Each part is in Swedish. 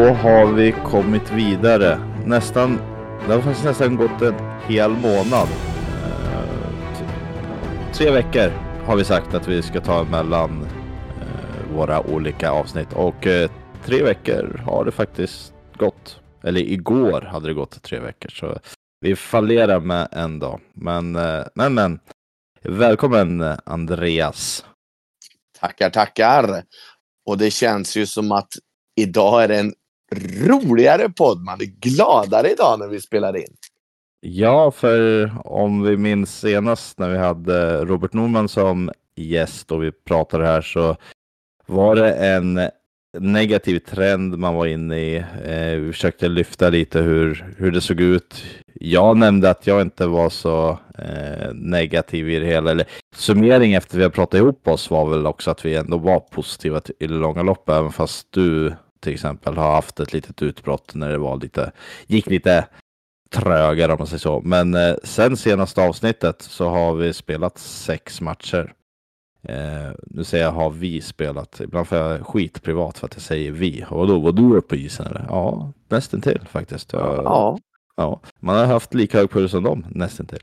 Då har vi kommit vidare. Nästan, det har faktiskt nästan gått en hel månad. Eh, tre veckor har vi sagt att vi ska ta mellan eh, våra olika avsnitt och eh, tre veckor har det faktiskt gått. Eller igår hade det gått tre veckor så vi fallerar med en dag. Men, men, men. Välkommen Andreas. Tackar, tackar. Och det känns ju som att idag är det en roligare podd. Man är gladare idag när vi spelar in. Ja, för om vi minns senast när vi hade Robert Norman som gäst och vi pratade här så var det en negativ trend man var inne i. Eh, vi försökte lyfta lite hur, hur det såg ut. Jag nämnde att jag inte var så eh, negativ i det hela. Eller summering efter vi har pratat ihop oss var väl också att vi ändå var positiva till, i det långa loppet. Även fast du till exempel har haft ett litet utbrott när det var lite, gick lite trögare om man säger så. Men eh, sen senaste avsnittet så har vi spelat sex matcher. Eh, nu säger jag har vi spelat. Ibland får jag skit privat för att jag säger vi. Och då var du på isen eller? Ja, nästan till faktiskt. Jag, ja. ja. Man har haft lika hög puls som dem, nästan till.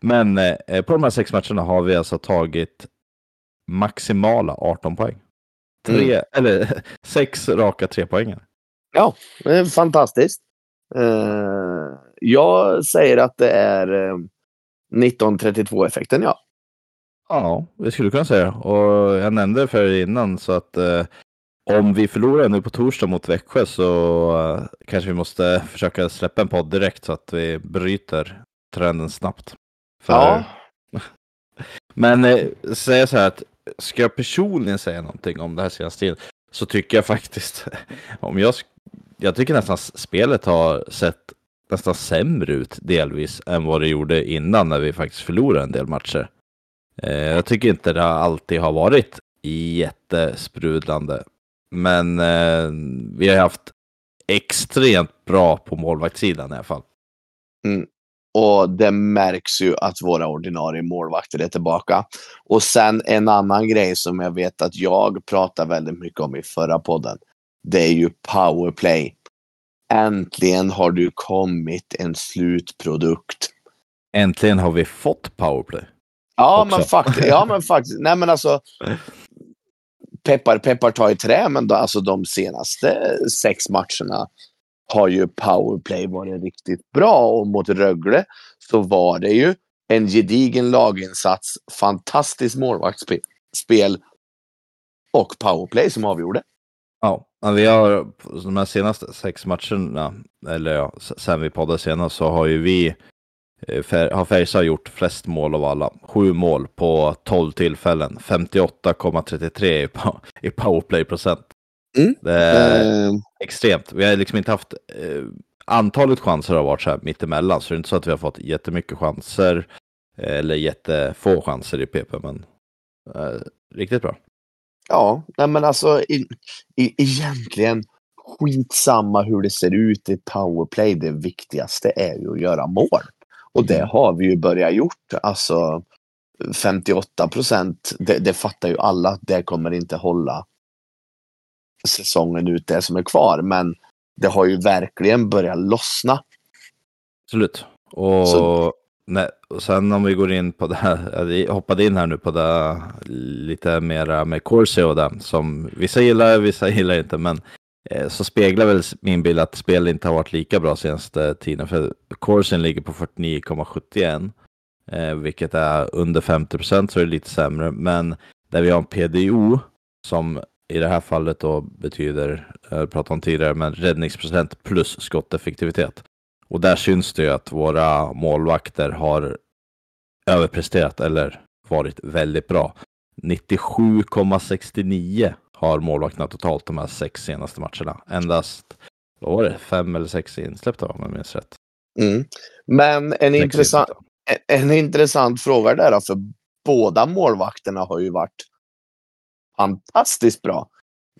Men eh, på de här sex matcherna har vi alltså tagit maximala 18 poäng. Tre, mm. eller sex raka tre poängen. Ja, det är fantastiskt. Uh, jag säger att det är uh, 1932-effekten, ja. Ja, det skulle kunna säga. Och jag nämnde det för er innan så att uh, om vi förlorar nu på torsdag mot Växjö så kanske vi måste försöka släppa en podd direkt så att vi bryter trenden snabbt. För... Ja. Men eh, säga så här att ska jag personligen säga någonting om det här senaste tiden så tycker jag faktiskt om jag, jag tycker nästan spelet har sett nästan sämre ut delvis än vad det gjorde innan när vi faktiskt förlorade en del matcher. Eh, jag tycker inte det alltid har varit jättesprudlande. Men eh, vi har haft extremt bra på målvaktssidan i alla fall. Mm. Och det märks ju att våra ordinarie målvakter är tillbaka. Och sen en annan grej som jag vet att jag pratade väldigt mycket om i förra podden. Det är ju powerplay. Äntligen har du kommit en slutprodukt. Äntligen har vi fått powerplay. Ja, men faktiskt. Ja, men faktiskt. Nej, men alltså. Peppar, peppar ta i trä, men då, alltså de senaste sex matcherna har ju powerplay varit riktigt bra och mot Rögle så var det ju en gedigen laginsats, fantastiskt målvaktsspel och powerplay som avgjorde. Ja, vi har de här senaste sex matcherna, eller ja, sen vi poddade senast, så har ju vi, eh, har Färjestad gjort flest mål av alla. Sju mål på 12 tillfällen, 58,33 i powerplay-procent. Mm. Det är uh... extremt. Vi har liksom inte haft eh, antalet chanser har varit så här mittemellan, så det är inte så att vi har fått jättemycket chanser eller jättefå chanser i PP, men eh, riktigt bra. Ja, nej men alltså i, i, egentligen skitsamma hur det ser ut i powerplay. Det viktigaste är ju att göra mål. Och det mm. har vi ju börjat gjort. Alltså 58 procent, det, det fattar ju alla att det kommer inte hålla säsongen ut det som är kvar. Men det har ju verkligen börjat lossna. Absolut. Och, Så... nej, och sen om vi går in på det här, jag hoppade in här nu på det lite mera med Corsi och det som vissa gillar, vissa gillar inte, men eh, så speglar väl min bild att spel inte har varit lika bra senaste tiden. För Corsin ligger på 49,71, eh, vilket är under 50 procent så är det lite sämre. Men där vi har en PDO som i det här fallet då betyder, jag pratade om tidigare, men räddningsprocent plus skotteffektivitet. Och där syns det ju att våra målvakter har överpresterat eller varit väldigt bra. 97,69 har målvakterna totalt de här sex senaste matcherna. Endast, vad var det, fem eller sex insläppta om jag minns rätt. Mm. Men en intressant, en intressant fråga där för båda målvakterna har ju varit fantastiskt bra.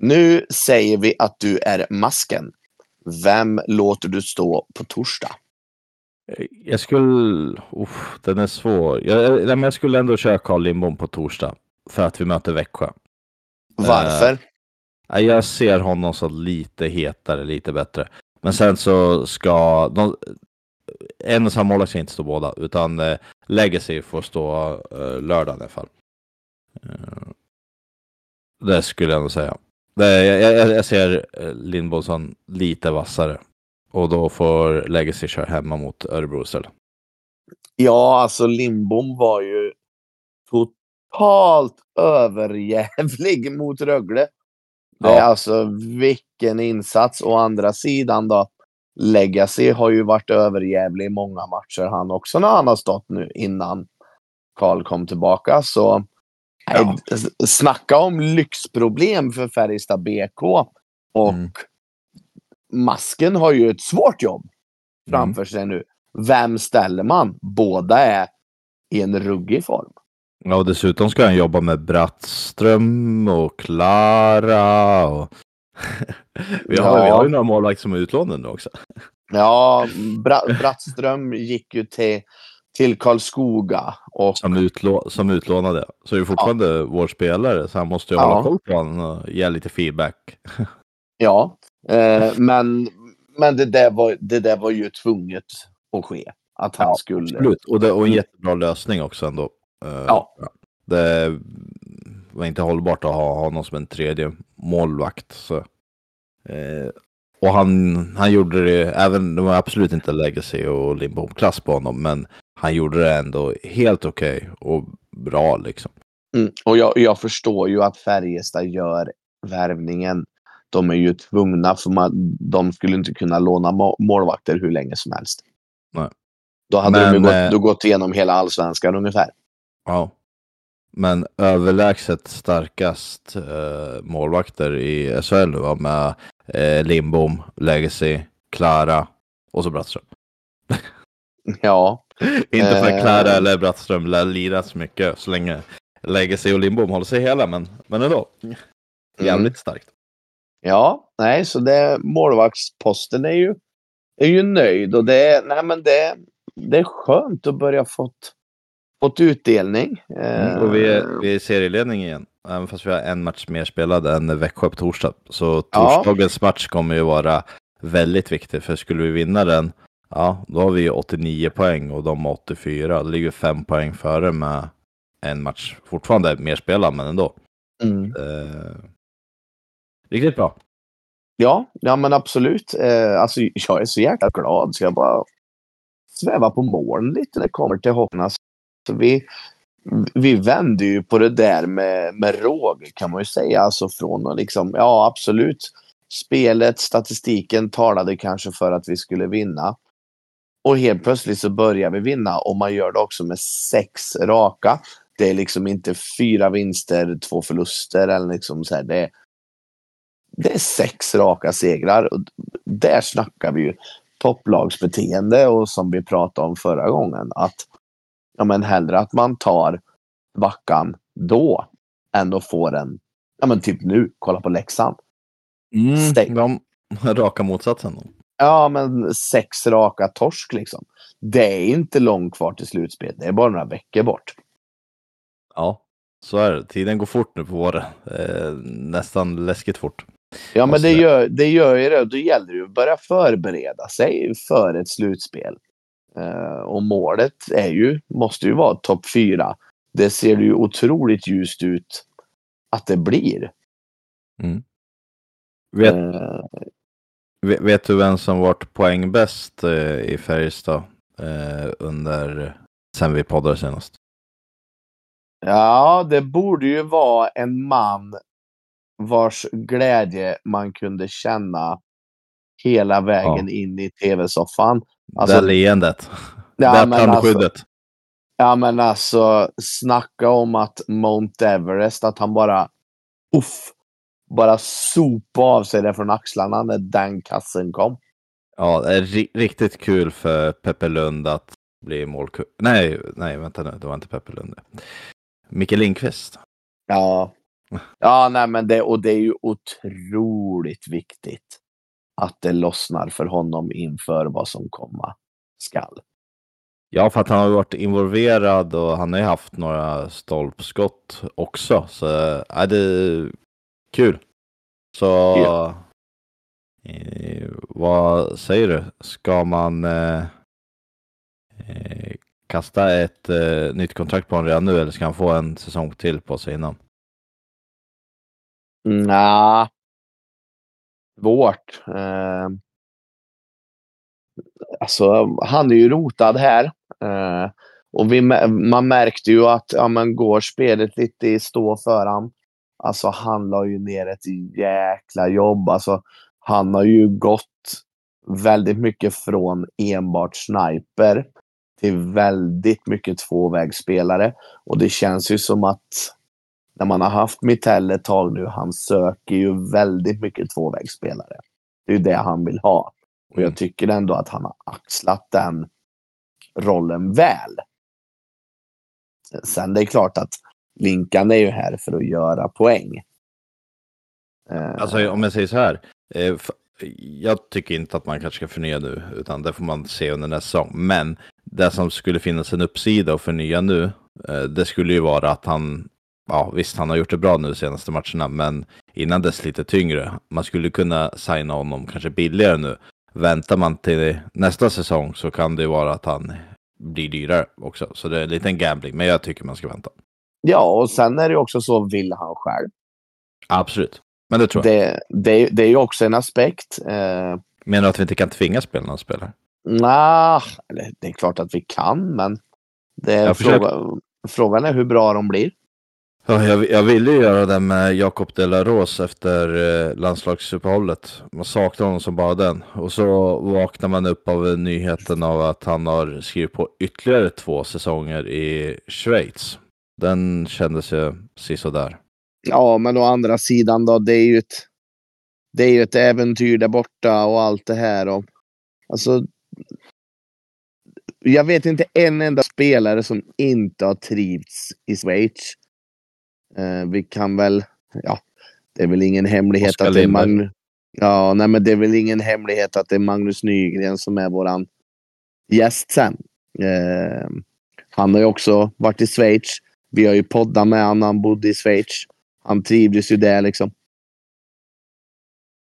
Nu säger vi att du är masken. Vem låter du stå på torsdag? Jag skulle... Oh, den är svår. Jag, jag skulle ändå köra Carl Lindbom på torsdag. För att vi möter Växjö. Varför? Uh, Jag ser honom som lite hetare, lite bättre. Men sen så ska de, en och samma målvakt ska inte stå båda, utan eh, Legacy får stå eh, lördag i alla fall. Eh, det skulle jag nog säga. Det, jag, jag, jag ser eh, Lindbom som lite vassare. Och då får Legacy köra hemma mot Örebro istället. Ja, alltså Lindbom var ju totalt överjävlig mot Rögle. Det är Ja. alltså vilken insats. Å andra sidan då, Legacy har ju varit överjävlig i många matcher han också när han har stått nu innan Karl kom tillbaka. Så Ja. snacka om lyxproblem för Färjestad BK. Och Mm. Masken har ju ett svårt jobb framför sig nu. Vem ställer man? Båda är i en ruggig form. Ja, och dessutom ska han jobba med Brattström och Klara. Och... vi, har, Ja. vi har ju några målvakter som är utlånade nu också. Ja, Bra Brattström gick ju till, till Karlskoga. Och, Som, utlå, som utlånade. Så är fortfarande vår spelare, så han måste ju Ja. hålla koll på honom och ge lite feedback. ja, eh, men, men det, där var, det där var ju tvunget att ske. Att han Ja, skulle... Absolut, och, det, och en jättebra lösning också ändå. Eh, Ja. Det var inte hållbart att ha honom som en tredje målvakt. Så. Eh, och han, han gjorde det, även det var absolut inte legacy och Lindbom-klass på honom, men han gjorde det ändå helt okej och bra liksom. Mm. Och jag, jag förstår ju att Färjestad gör värvningen. De är ju tvungna, för man, de skulle inte kunna låna må- målvakter hur länge som helst. Nej. Då hade Men, de gått, eh, då gått igenom hela allsvenskan ungefär. Ja. Men överlägset starkast eh, målvakter i SHL nu va? med eh, Lindbom, Legacy, Klara och så Brattström. Ja, Inte för Eh. att Klara eller Brattström lär lira så mycket så länge Legacy och Lindbom håller sig hela, men, men ändå. Jävligt starkt. ja, nej, så det, målvaktsposten är ju, är ju nöjd och det, nej, men det, det är skönt att börja fått, fått utdelning. Mm, och vi Eh, är, vi är i serieledning igen, även fast vi har en match mer spelad än Växjö på torsdag. Så Ja. torsdagens match kommer ju vara väldigt viktig, för skulle vi vinna den, ja, då har vi ju 89 poäng och de har 84. Då ligger fem poäng före med en match. Fortfarande mer spelad, men ändå. mm. Eh, riktigt bra. Ja, ja men absolut. Eh, alltså, jag är så jäkla glad så jag bara svävar på moln lite när det kommer till hockeyn. Alltså, vi, vi vände ju på det där med, med råg kan man ju säga. Alltså från liksom, ja absolut. Spelet, statistiken talade kanske för att vi skulle vinna. Och helt plötsligt så börjar vi vinna och man gör det också med sex raka. Det är liksom inte fyra vinster, två förluster eller liksom så här. Det är, det är sex raka segrar. Och där snackar vi ju topplagsbeteende och som vi pratade om förra gången. Att ja, men hellre att man tar vackan då än att få den, ja men typ nu, kolla på Leksand. Stäng. De raka motsatsen. Ja men sex raka torsk liksom. Det är inte långt kvar till slutspel. Det är bara några veckor bort. Ja, så är det. Tiden går fort nu på våren. Eh, nästan läskigt fort. Ja men det gör, det gör ju det. Då gäller det att börja förbereda sig för ett slutspel. Eh, och målet är ju, måste ju vara topp fyra. Det ser ju otroligt ljust ut att det blir. Vet, Eh, vet, du vem som varit poängbäst eh, i Färjestad eh, under sen vi poddade senast? ja, det borde ju vara en man vars glädje man kunde känna hela vägen in i tv-soffan. Alltså- det leendet. Ja, det men alltså- tandskyddet. Ja men alltså, snacka om att Mount Everest, att han bara uff, bara sopa av sig det från axlarna när den kassen kom. Ja, det är ri- riktigt kul för Peppe Lund att bli målkung. Nej, nej, vänta nu. Det var inte Peppe Lund. Micke Lindqvist. Ja. Ja, nej men det, och det är ju otroligt viktigt att det lossnar för honom inför vad som komma skall. Ja, för att han har varit involverad och han har ju haft några stolpskott också. Så äh, det är kul. Så eh, vad säger du? Ska man eh, eh, kasta ett eh, nytt kontrakt på honom redan nu eller ska han få en säsong till på sig innan? Nja. Svårt. Eh, alltså, han är ju rotad här. Eh, och vi, man märkte ju att ja, men går spelet lite i stå för han. Alltså han la ju ner ett jäkla jobb. Alltså, han har ju gått väldigt mycket från enbart sniper till väldigt mycket tvåvägsspelare. Och det känns ju som att när man har haft Mitell ett tag nu, han söker ju väldigt mycket tvåvägsspelare. Det är ju det han vill ha. Och jag Mm. tycker ändå att han har axlat den rollen väl. Sen det är klart att Linkan är ju här för att göra poäng. Eh, alltså om jag säger så här. Eh, jag tycker inte att man kanske ska förnya nu, utan det får man se under nästa säsong. Men det som skulle finnas en uppsida att förnya nu, eh, det skulle ju vara att han, ja visst han har gjort det bra nu de senaste matcherna, men innan dess lite tyngre. Man skulle kunna signa honom kanske billigare nu. Väntar man till nästa säsong så kan det ju vara att han blir dyrare också. Så det är lite en gambling, men jag tycker man ska vänta. Ja, och sen är det också så, vill han själv? Absolut. Men det tror jag. Det, det, det är ju också en aspekt. Eh, Menar du att vi inte kan tvinga spelarna att spela? Nah, det är klart att vi kan, men det är fråga, frågan är hur bra de blir. Ja, jag, jag ville ju göra det med Jakob de la Rose efter eh, landslagsuppehållet. Man saknar honom som bara den. Och så vaknar man upp av nyheten av att han har skrivit på ytterligare två säsonger i Schweiz. Den kändes ju sisådär. Ja, men å andra sidan då, det är ju ett, det är ju ett äventyr där borta och allt det här. Och, alltså, jag vet inte en enda spelare som inte har trivts i Schweiz. Eh, vi kan väl, ja, det är väl ingen hemlighet Oskar att det är. Magnus. Ja, nej, men det är väl ingen hemlighet att det är Magnus Nygren som är våran gäst sen. Eh, han har ju också varit i Schweiz. Vi har ju poddat med honom när han bodde i Schweiz. Han trivdes ju där liksom.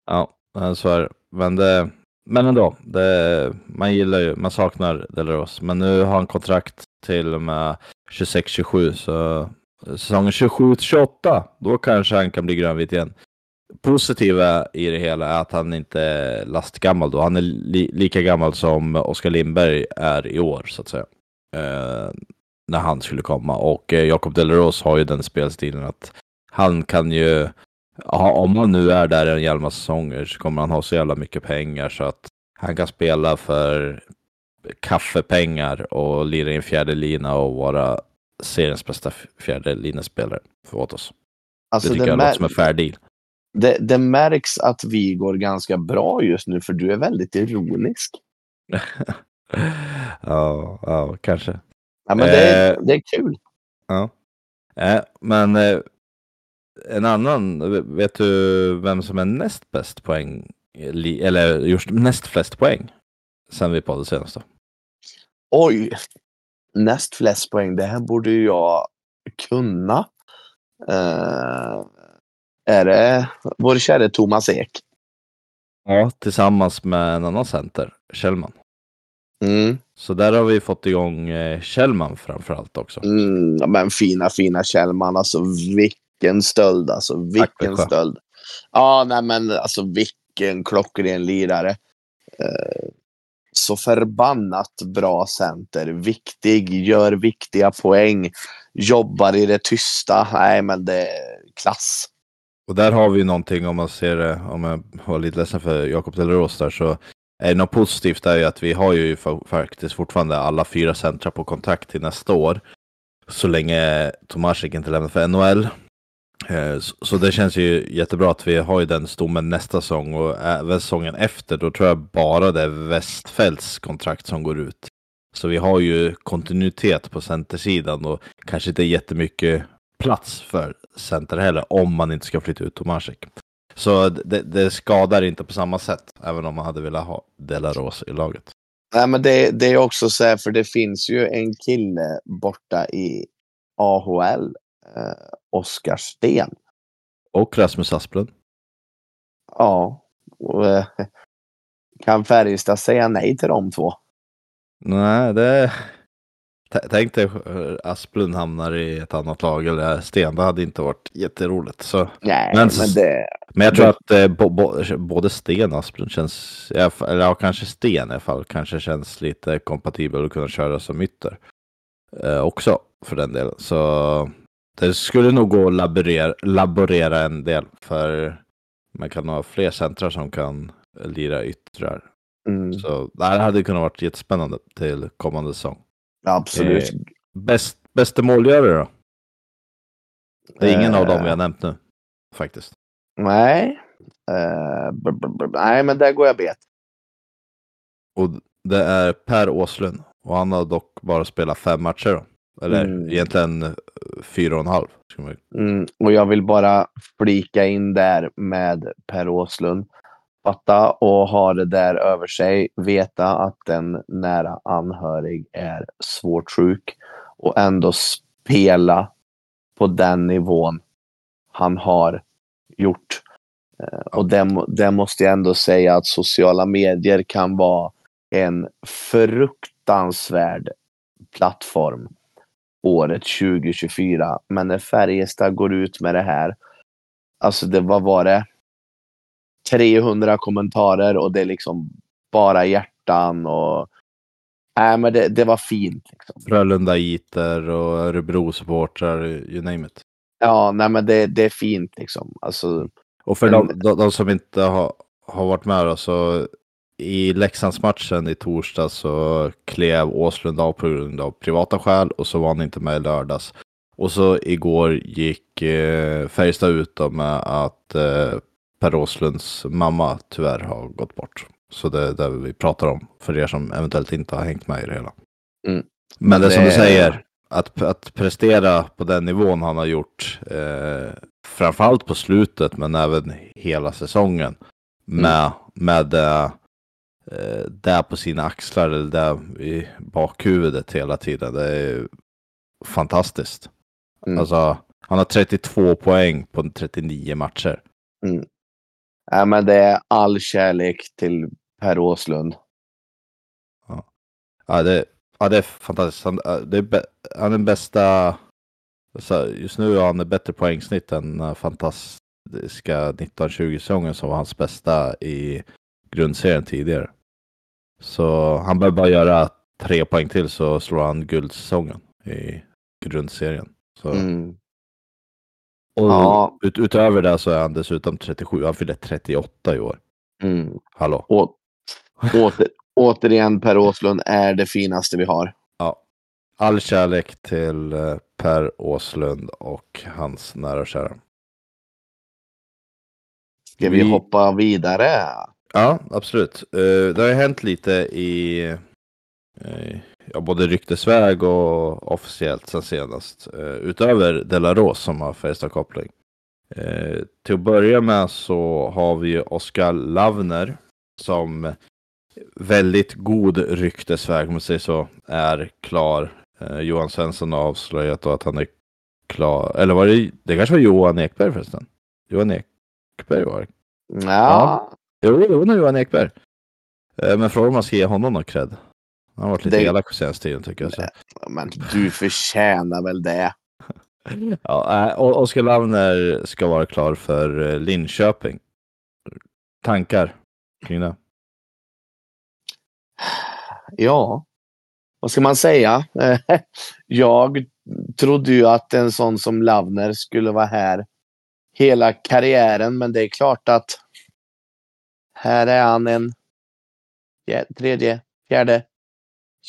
Ja, eh, så är det. Men, det, men ändå, det, man gillar ju, man saknar Delaros. Men nu har han kontrakt till och med 26-27 så eh, säsongen 27-28 då kanske han kan bli grönvit igen. Positiva i det hela är att han inte är lastgammal då. Han är li, lika gammal som Oskar Lindberg är i år så att säga. Eh, när han skulle komma och eh, Jakob de la Rose har ju den spelstilen att han kan ju om han nu är där en jävla säsonger så kommer han ha så jävla mycket pengar så att han kan spela för kaffepengar och lira i en fjärde lina och vara seriens bästa fjärde linespelare för åt oss. Alltså, det tycker det, jag låter som en fair deal. det, det märks att vi går ganska bra just nu, för du är väldigt ironisk. ja, ja, kanske. Ja, men det, är, Eh. det är kul. Ja. Eh, men eh, en annan, vet du vem som är näst bäst poäng, eller just näst flest poäng sen vi poddade senast då? Oj! Näst flest poäng. Det här borde jag kunna. Eh, är det vår käre Thomas Ek? Ja, tillsammans med en annan center, Kjellman. Mm. Så där har vi fått igång eh, Kjellman framförallt också. Mm, ja, men fina, fina Kjellman. Alltså vilken stöld alltså. Vilken stöld. Ja, nej men alltså vilken klockren lirare. Eh, så förbannat bra center. Viktig, gör viktiga poäng. Jobbar i det tysta. Nej, men det är klass. Och där har vi någonting om man ser det, om jag var lite ledsen för Jakob Delaros där så Eh, något positivt är ju att vi har ju faktiskt fortfarande alla fyra centra på kontrakt till nästa år. Så länge Tomasik inte lämnar för NHL. Eh, så, det känns ju jättebra att vi har ju den stommen nästa säsong och även säsongen efter då tror jag bara det är Westfälts kontrakt som går ut. Så vi har ju kontinuitet på centersidan och kanske inte jättemycket plats för center heller om man inte ska flytta ut Tomasek. Så det, det skadar inte på samma sätt även om man hade velat ha Delaros i laget. Nej, men det, det är också så här, för det finns ju en kille borta i AHL, eh, Oskar Sten. Och Rasmus Asplund. Ja. Och, eh, kan Färjestad säga nej till de två? Nej, det... Tänk dig eh, Asplund hamnar i ett annat lag eller Sten. Det hade inte varit jätteroligt. Så... Nej, Men- men, det... Men jag tror att eh, bo, bo, både Sten och Asplund känns, eller ja, kanske Sten i alla fall, kanske känns lite kompatibel att kunna köra som ytter. Eh, också för den delen. Så det skulle nog gå att laborera, laborera en del. För man kan ha fler centrar som kan lira yttrar. Mm, Så det här hade kunnat varit jättespännande till kommande säsong. Absolut. Eh, Bäst, bästa målgörare då? Det är ingen av dem Eh, vi har nämnt nu. Faktiskt. Nej. Eh, b- b- b- nej, men där går jag bet. Och det är Per Åslund. Och han har dock bara spelat fem matcher då. Eller Mm. egentligen eh, fyra och en halv. Mm, och jag vill bara flika in där med Per Åslund. Fatta och ha det där över sig. Veta att en nära anhörig är svårt sjuk. Och ändå spela på den nivån han har gjort. Eh, och det, det måste jag ändå säga att sociala medier kan vara en fruktansvärd plattform året 2024. Men när Färjestad går ut med det här, alltså det vad var det? 300 kommentarer och det är liksom bara hjärtan och Nej, men det, det var fint. Liksom. Frölunda-iter och Örebro-supportrar, you name it. Ja, nej, men det, det är fint liksom. Alltså, Och för Men- de, de, som inte har, har varit med då, så i Leksandsmatchen i torsdag så klev Åslund av på grund av privata skäl och så var han inte med i lördags. Och så igår gick eh, Färjestad ut med att eh, Per Åslunds mamma tyvärr har gått bort. Så det är det vi pratar om för er som eventuellt inte har hängt med i det hela. Mm. Men det är som Det- du säger, att, att prestera på den nivån han har gjort, eh, framförallt på slutet men även hela säsongen, med, med det, eh, det på sina axlar eller det i bakhuvudet hela tiden. Det är fantastiskt. Mm. Alltså, han har 32 poäng på 39 matcher. Nej, men det är all kärlek till Per Åslund. Ja, det, ja, det är fantastiskt. Han, äh, det är, han är den bästa... Just nu har han ett bättre poängsnitt än äh, fantastiska 1920-säsongen som var hans bästa i grundserien tidigare. Så han behöver bara göra tre poäng till så slår han guldsäsongen i grundserien. Så, Mm. Och Ja. ut, utöver det så är han dessutom 37. Han fyller 38 i år. Mm. Hallå? Å, åter, återigen, Per Åslund är det finaste vi har. Ja. All kärlek till eh, Per Åslund och hans nära och kära. Ska vi, Vi- hoppa vidare? Ja, absolut. Eh, Det har ju hänt lite i eh, ja, både ryktesväg och officiellt sen senast. Eh, Utöver Delaros som har Färjestad-koppling. Eh, Till att börja med så har vi Oskar Lavner som väldigt god ryktesväg om man säger så är klar. Eh, Johan Svensson har avslöjat att han är klar. Eller var det, det kanske var Johan Ekberg förresten? Johan Ekberg var det. Ja, Jo, jo, det är Johan Ekberg. Eh, Men frågan om man ska ge honom någon cred. Han har varit lite Det- elak på senaste tiden tycker jag. Så. men du förtjänar väl det. Ja, O- Oskar Lavner ska vara klar för eh, Linköping. Tankar kring det? Ja, vad ska man säga? Jag trodde ju att en sån som Lavner skulle vara här hela karriären, men det är klart att här är han en tredje, fjärde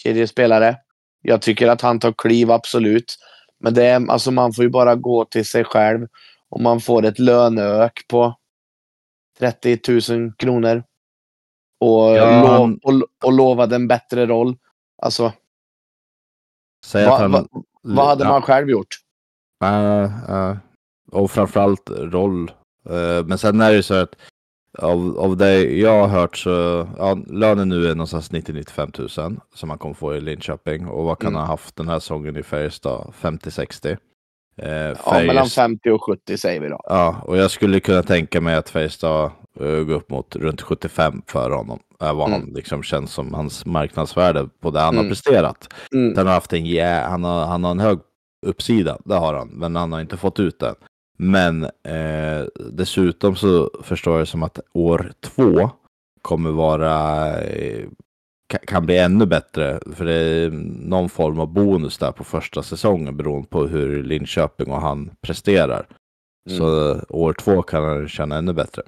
kedjespelare. Jag tycker att han tar kliv, absolut. Men det är, alltså man får ju bara gå till sig själv om man får ett löneök på 30 000 kronor och, Ja, lov, han- och, och lovade en bättre roll. Alltså, Säg vad, han... vad, vad hade ja, man själv gjort? äh, äh, och framförallt roll. Eh, Men sen är det ju så att av, av det jag har hört så, ja, lönen nu är någonstans 90-95 000 som man kommer få i Linköping. Och vad kan Mm. han ha haft den här säsongen i Färjestad? 50-60. Eh, Ja, mellan Färjestad- 50 och 70 säger vi då. Ja, och jag skulle kunna tänka mig att Färjestad uh, gå upp mot runt 75 för honom. Uh, vad Mm. han liksom känns som hans marknadsvärde på det han har Mm. presterat. Mm. Han har haft en, jä- han, har, han har en hög uppsida, det har han, men han har inte fått ut den. Men eh, dessutom så förstår jag det som att år två kommer vara, eh, ka- kan bli ännu bättre. För det är någon form av bonus där på första säsongen beroende på hur Linköping och han presterar. Mm. Så eh, år två kan han känna ännu bättre.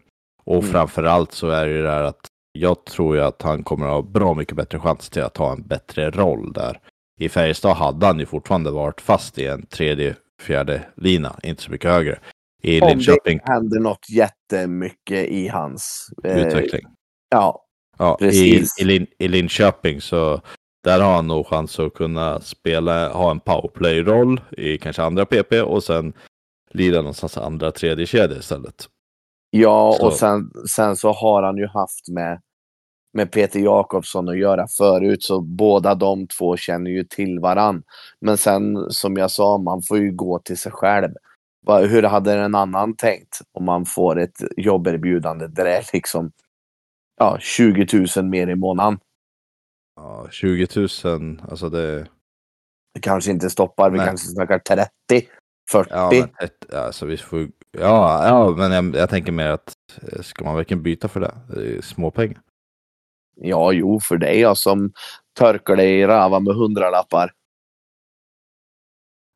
Och Mm. framförallt så är det ju det här att jag tror ju att han kommer att ha bra mycket bättre chans till att ha en bättre roll där. I Färjestad hade han ju fortfarande varit fast i en tredje, fjärde lina, inte så mycket högre. I Om Linköping det händer något jättemycket i hans... eh, utveckling. Ja, Ja, i, precis. i, Lin, I Linköping så där har han nog chans att kunna spela, ha en powerplay-roll i kanske andra PP och sen lira någonstans andra tredje kedja istället. ja Så- och sen, sen så har han ju haft med, med Peter Jakobsson att göra förut, så båda de två känner ju till varann. Men sen, som jag sa, man får ju gå till sig själv. Hur hade en annan tänkt om man får ett jobberbjudande där det är liksom ja, 20 000 mer i månaden? Ja, 20 000, alltså det... Det kanske inte stoppar, vi Nej. kanske snackar 30, 40. Ja, men ett, alltså vi får, ja, ja, men jag, jag tänker mer att eh, ska man verkligen byta för det? Det är småpengar. Ja, jo, för dig jag som törkar dig i rava med hundralappar.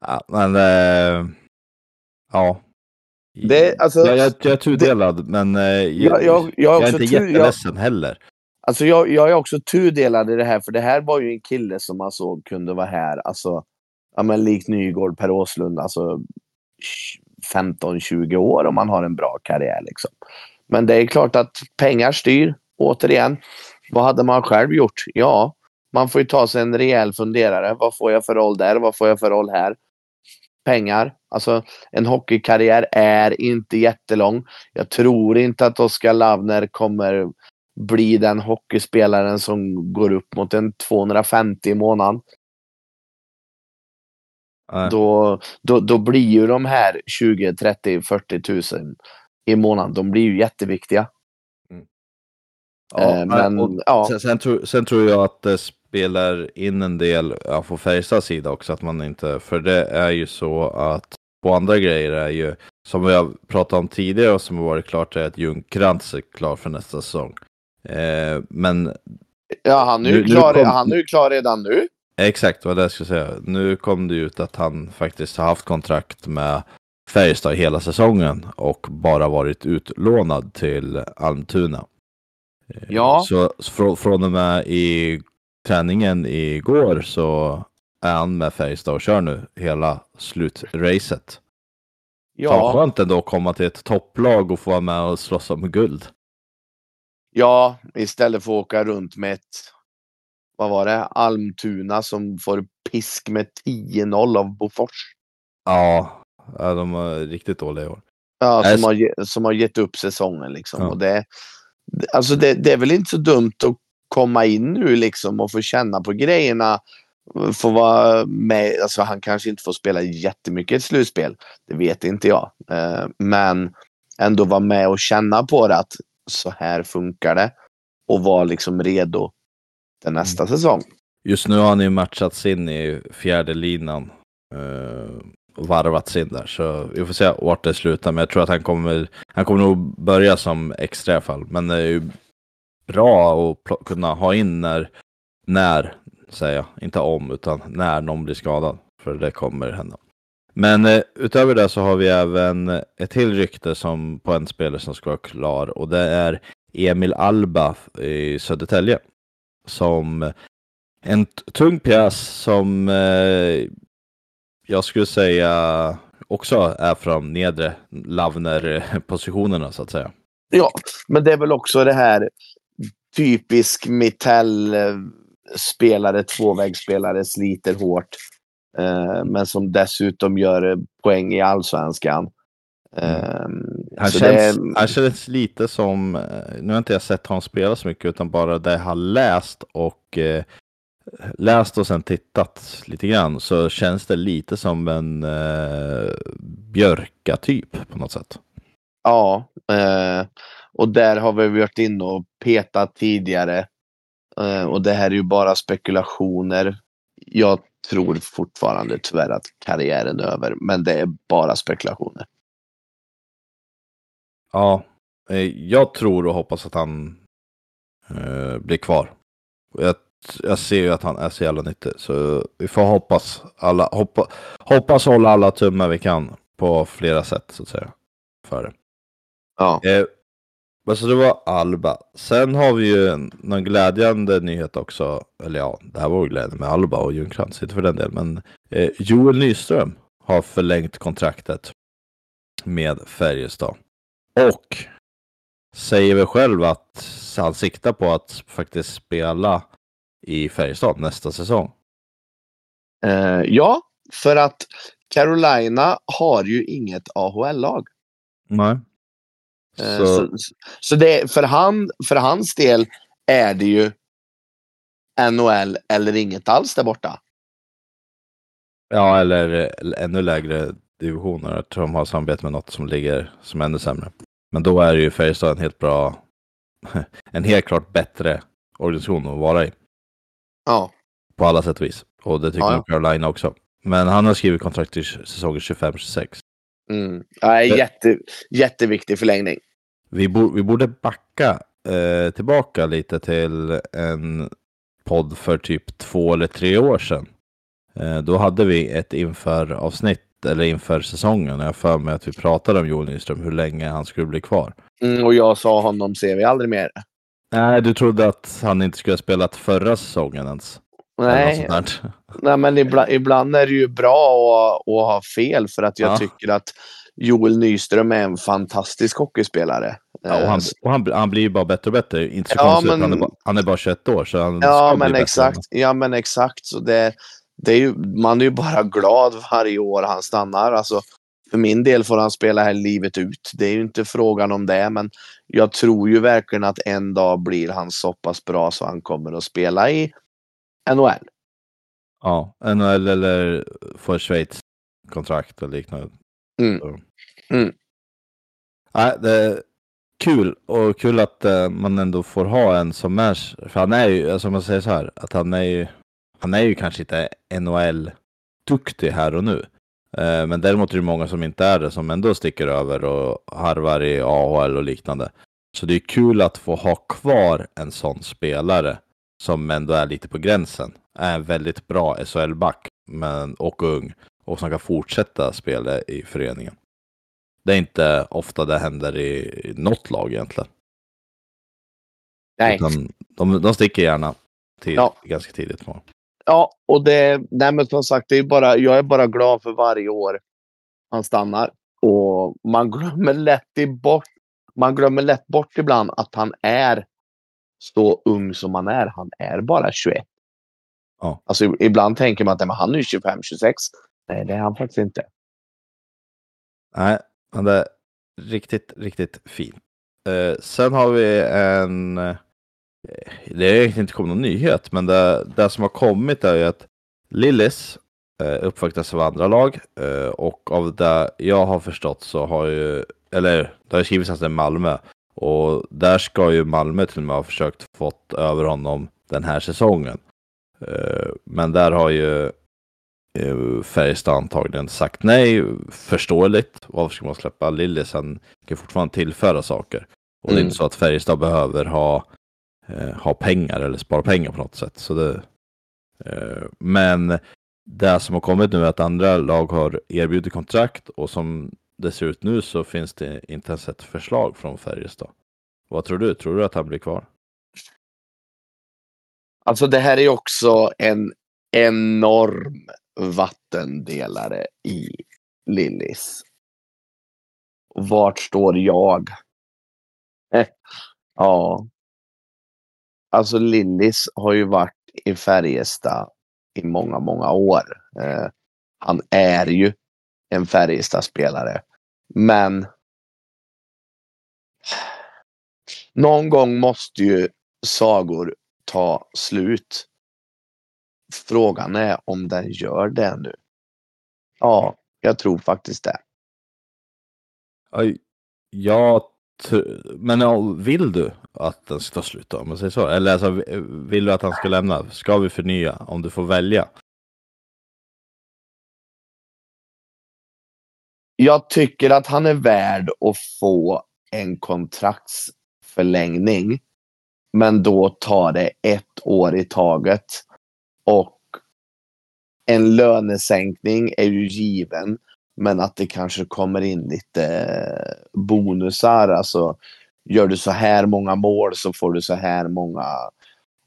Ja, men äh, ja. Det- alltså, jag, jag, jag är tudelad, men äh, jag, Jag, jag, är är inte tu- jätteledsen heller. alltså jag, jag är också tudelad i det här, för det här var ju en kille som man såg kunde vara här, alltså, ja men likt Nygård, Per Åslund, alltså 15-20 år om man har en bra karriär liksom. Men det är klart att pengar styr, återigen. Vad hade man själv gjort? Ja, man får ju ta sig en rejäl funderare. Vad får jag för roll där? Vad får jag för roll här? Pengar. Alltså, en hockeykarriär är inte jättelång. Jag tror inte att Oskar Lavner kommer bli den hockeyspelaren som går upp mot en 250 i månaden. Nej. Då, då, då blir ju de här 20, 30, 40 tusen i månaden, de blir ju jätteviktiga. Eh, men och ja, sen, sen, tror, sen tror jag att det spelar in en del ja, på Färjestads sida också, att man inte, för det är ju så att på andra grejer är ju, som vi har pratat om tidigare och som har varit klart, är att Ljungkrantz är klar för nästa säsong. Eh, men ja han, är ju nu- nu klar, kom- han är ju klar redan nu. Exakt vad det jag skulle säga. Nu kom det ut att han faktiskt har haft kontrakt med Färjestad hela säsongen och bara varit utlånad till Almtuna. Eh, Ja. Så från, från och med i träningen igår så är han med Färjestad och kör nu hela slutracet. Fan Ja, skönt ändå att komma till ett topplag och få vara med och slåss om guld. ja, istället för att åka runt med ett, vad var det, Almtuna som får pisk med 10-0 av Bofors. Ja, de var riktigt dåliga år. Ja, som, har, ge- som har gett upp säsongen liksom. Ja. Och det- alltså det, det är väl inte så dumt att komma in nu liksom och få känna på grejerna. Få vara med, alltså han kanske inte får spela jättemycket i ett slutspel. Det vet inte jag. Eh, men ändå vara med och känna på det att så här funkar det. Och vara liksom redo till nästa säsong. Just nu har han ju matchats in i fjärde linan eh, varvats in där. Så vi får se vart det slutar. Men jag tror att han kommer, han kommer nog börja som extra i alla fall. Men det är ju bra att kunna ha in när, när, säger jag, inte om, utan när någon blir skadad. För det kommer hända. Men eh, utöver det så har vi även ett till rykte som, på en spelare som ska vara klar. Och det är Emil Alba i Södertälje. Som en tung pjäs som eh, jag skulle säga också är från nedre Lavner-positionerna så att säga. Ja, men det är väl också det här typisk Mitell-spelare, tvåvägsspelare, sliter hårt. Eh, men som dessutom gör eh, poäng i allsvenskan. Eh, Han känns, det- han känns lite som, eh, nu har inte jag sett honom spela så mycket utan bara det jag har läst och eh, läst och sen tittat lite grann så känns det lite som en eh, Björka-typ på något sätt. Ja, eh, Och där har vi varit inne och petat tidigare. Eh, och det här är ju bara spekulationer. Jag tror fortfarande tyvärr att karriären är över, men det är bara spekulationer. Ja, eh, jag tror och hoppas att han eh, blir kvar. Jag, jag ser ju att han är så jävla nyttig, så vi får hoppas. Alla, hoppa, hoppas hålla alla tummar vi kan på flera sätt, så att säga. För det. Ja. Eh, alltså det var Alba. Sen har vi ju någon glädjande nyhet också. Eller ja, det här var ju glädjande med Alba och Ljungcrantz, inte för den delen. Men eh, Joel Nyström har förlängt kontraktet med Färjestad. Och säger väl själv att han siktar på att faktiskt spela i Färjestad nästa säsong. Eh, ja, för att Carolina har ju inget AHL-lag. Nej. Eh, Så- Så, så, det, för, han, för hans del är det ju NHL eller inget alls där borta. Ja, eller ännu lägre divisioner. Jag tror de har samarbete med något som ligger som är ännu sämre. Men då är ju Färjestad en helt bra, en helt klart bättre organisation att vara i. Ja. På alla sätt och vis. Och det tycker Ja, nog Carolina också. Men han har skrivit kontrakt till säsongen 25-26. Mm. Ja, jätte, jätteviktig förlängning. Vi, bo, vi borde backa eh, tillbaka lite till en podd för typ två eller tre år sedan. Eh, då hade vi ett inför avsnitt, eller inför säsongen. Jag för mig att vi pratade om Joel Nyström, hur länge han skulle bli kvar. Mm, och jag sa honom ser vi aldrig mer. Nej, du trodde att han inte skulle ha spelat förra säsongen ens. Nej, nej men ibland, ibland är det ju bra att, att ha fel för att jag Ja. tycker att Joel Nyström är en fantastisk hockeyspelare. Ja, och han, och han, han blir ju bara bättre och bättre. Inte så Ja, konstigt, men- han, är bara, han är bara 21 år. Så han Ja, men bättre. exakt. Ja, men exakt. Så det, det är ju, man är ju bara glad varje år han stannar. Alltså, för min del får han spela här livet ut. Det är ju inte frågan om det, men jag tror ju verkligen att en dag blir han så pass bra så han kommer att spela i NHL. Ja, NHL eller få Schweiz kontrakt och liknande. Mm. Mm. Nej, det är kul och kul att eh, man ändå får ha en som är, för han är ju, alltså man säger så här, att han är ju, han är ju kanske inte NHL-duktig här och nu. Eh, men däremot är det många som inte är det, som ändå sticker över och harvar i AHL och liknande. Så det är kul att få ha kvar en sån spelare som ändå är lite på gränsen. Är en väldigt bra SHL-back men, och ung och som kan fortsätta spela i föreningen. Det är inte ofta det händer i, i något lag egentligen. Nej. Utan de, de sticker gärna till, Ja. ganska tidigt. På. Ja, och det, nej men som sagt, det är bara, jag är bara glad för varje år han stannar. Och man glömmer lätt, i bort, man glömmer lätt bort ibland att han är så ung som han är. Han är bara 21. Ja. Alltså ibland tänker man att nej, han är 25-26. Nej, det är han faktiskt inte. Nej, men det är riktigt, riktigt fint. Eh, sen har vi en... Det har egentligen inte kommit någon nyhet, men det, det som har kommit är ju att Lillis eh, uppvaktas av andra lag eh, och av det jag har förstått så har ju, eller det har skrivits att det är Malmö och där ska ju Malmö till och med ha försökt fått över honom den här säsongen. Eh, men där har ju eh, Färjestad antagligen sagt nej, förståeligt. Varför ska man släppa Lillis? Han kan fortfarande tillföra saker. Och det är Mm. inte så att Färjestad behöver ha, eh, ha pengar eller spara pengar på något sätt. Så det, eh, men det som har kommit nu är att andra lag har erbjudit kontrakt och som det ser ut nu så finns det inte ens ett förslag från Färjestad. Vad tror du? Tror du att han blir kvar? Alltså det här är också en enorm vattendelare i Lillis. Vart står jag? Eh, ja. Alltså Lillis har ju varit i Färjestad i många, många år. Eh, han är ju en Färjestad-spelare. Men någon gång måste ju sagor ta slut. Frågan är om den gör det nu. Ja, jag tror faktiskt det. Jag men ja, vill du att den ska ta slut då, om man säger så? Eller alltså, vill du att han ska lämna? Ska vi förnya om du får välja? Jag tycker att han är värd att få en kontraktsförlängning. Men då tar det ett år i taget. Och en lönesänkning är ju given. Men att det kanske kommer in lite bonusar. Alltså, gör du så här många mål så får du så här många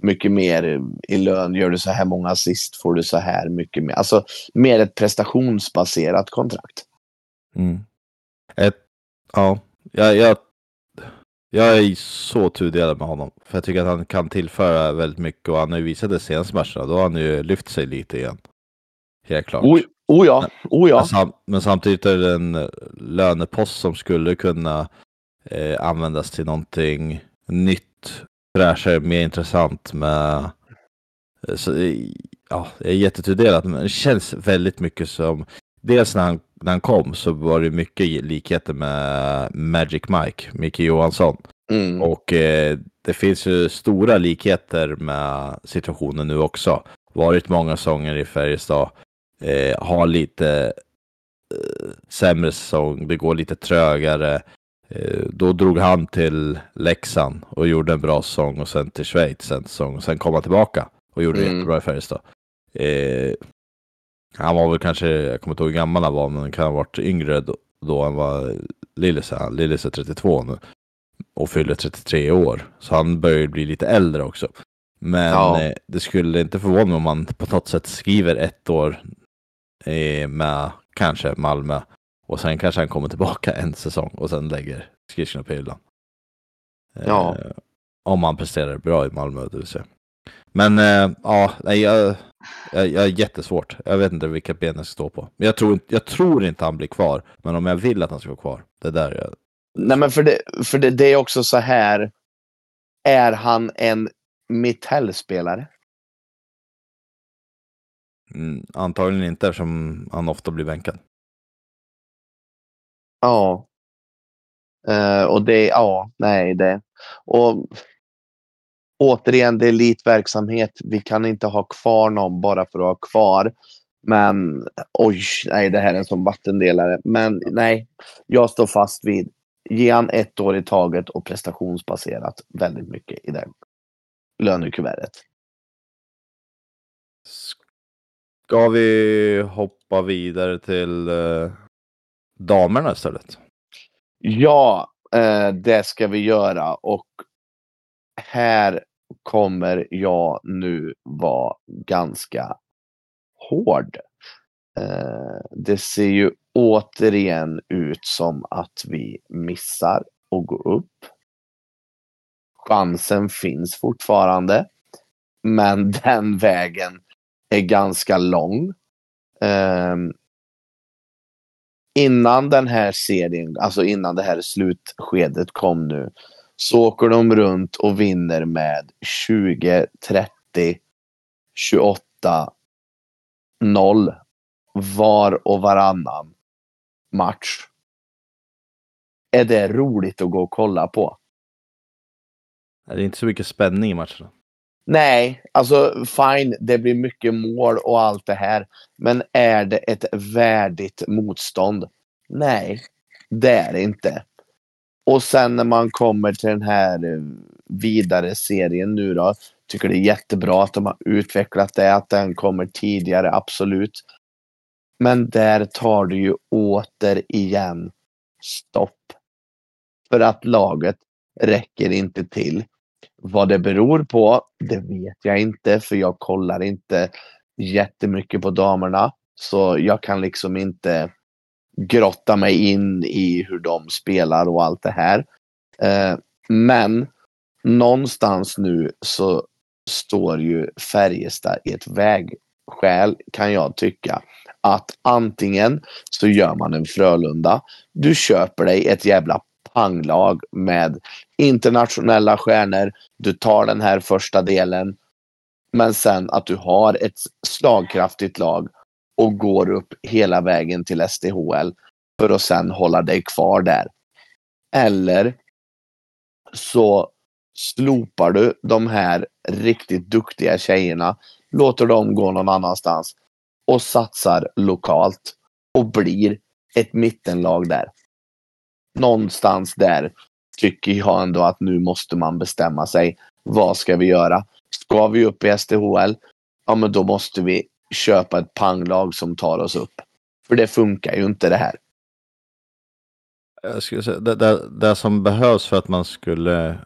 mycket mer i lön. Gör du så här många assist får du så här mycket mer. Alltså mer ett prestationsbaserat kontrakt. Mm. Ett, ja, jag, jag, jag är så tudelad med honom. För jag tycker att han kan tillföra väldigt mycket och han har ju visat det senaste matcherna. Då har han ju lyft sig lite igen. Helt klart. Oh, oh ja, oh ja. Men, sam, men, samtidigt är det en lönepost som skulle kunna eh, användas till någonting nytt, fräschare, mer intressant med eh, så, ja, jag är jättetudelad, men det känns väldigt mycket som Dels när han, när han kom så var det mycket likheter med Magic Mike, Micke Johansson. Mm. Och eh, det finns ju stora likheter med situationen nu också. Varit många sånger i Färjestad, eh, har lite eh, sämre säsong, det går lite trögare. Eh, då drog han till Leksand och gjorde en bra säsong och sen till Schweiz en säsong och sen kom han tillbaka och gjorde mm. jättebra i Färjestad. Eh, han var väl kanske, jag kommer inte ihåg hur gammal han var, men han kan ha varit yngre då, då han var Lillis. Lillis är 32 nu och fyller 33 år. Så han börjar bli lite äldre också. Men ja. eh, det skulle inte förvåna mig om man på något sätt skriver ett år med kanske Malmö och sen kanske han kommer tillbaka en säsong och sen lägger skridskorna på hyllan. Eh, ja. Om han presterar bra i Malmö, det vill säga. Men eh, ja, nej, jag, jag, jag är jättesvårt. Jag vet inte vilka ben jag ska stå på. Men jag tror, jag tror inte han blir kvar. Men om jag vill att han ska vara kvar, det är där jag... Nej, men för det, för det, det är också så här. Är han en Mitell-spelare? Mm, antagligen inte eftersom han ofta blir bänkad. Ja. Uh, och det, ja, nej det. Och återigen, det är elitverksamhet. Vi kan inte ha kvar någon bara för att ha kvar. Men oj, nej, det här är en sån vattendelare. Men nej, jag står fast vid ge han ett år i taget och prestationsbaserat väldigt mycket i det lönekuvertet. Ska vi hoppa vidare till eh, damerna istället? Ja, eh, det ska vi göra och här kommer jag nu vara ganska hård. Eh, det ser ju återigen ut som att vi missar att gå upp. Chansen finns fortfarande. Men den vägen är ganska lång. Um, innan den här serien, alltså innan det här slutskedet kom nu, så åker de runt och vinner med 20, 30, 28, 0 var och varannan match. Är det roligt att gå och kolla på? Det är inte så mycket spänning i matcherna. Nej, alltså fine, det blir mycket mål och allt det här. Men är det ett värdigt motstånd? Nej, det är det inte. Och sen när man kommer till den här eh, vidare serien nu då. Tycker det är jättebra att de har utvecklat det, att den kommer tidigare, absolut. Men där tar det ju återigen stopp. För att laget räcker inte till. Vad det beror på, det vet jag inte, för jag kollar inte jättemycket på damerna. Så jag kan liksom inte grotta mig in i hur de spelar och allt det här. Eh, men någonstans nu så står ju Färjestad i ett vägskäl kan jag tycka. Att antingen så gör man en Frölunda. Du köper dig ett jävla panglag med internationella stjärnor. Du tar den här första delen. Men sen att du har ett slagkraftigt lag och går upp hela vägen till SDHL för att sen hålla dig kvar där. Eller så slopar du de här riktigt duktiga tjejerna, låter dem gå någon annanstans och satsar lokalt och blir ett mittenlag där. Någonstans där tycker jag ändå att nu måste man bestämma sig. Vad ska vi göra? Ska vi upp i SDHL? Ja, men då måste vi köpa ett panglag som tar oss upp. För det funkar ju inte det här. Jag skulle säga, det, det, det som behövs för att man skulle eh,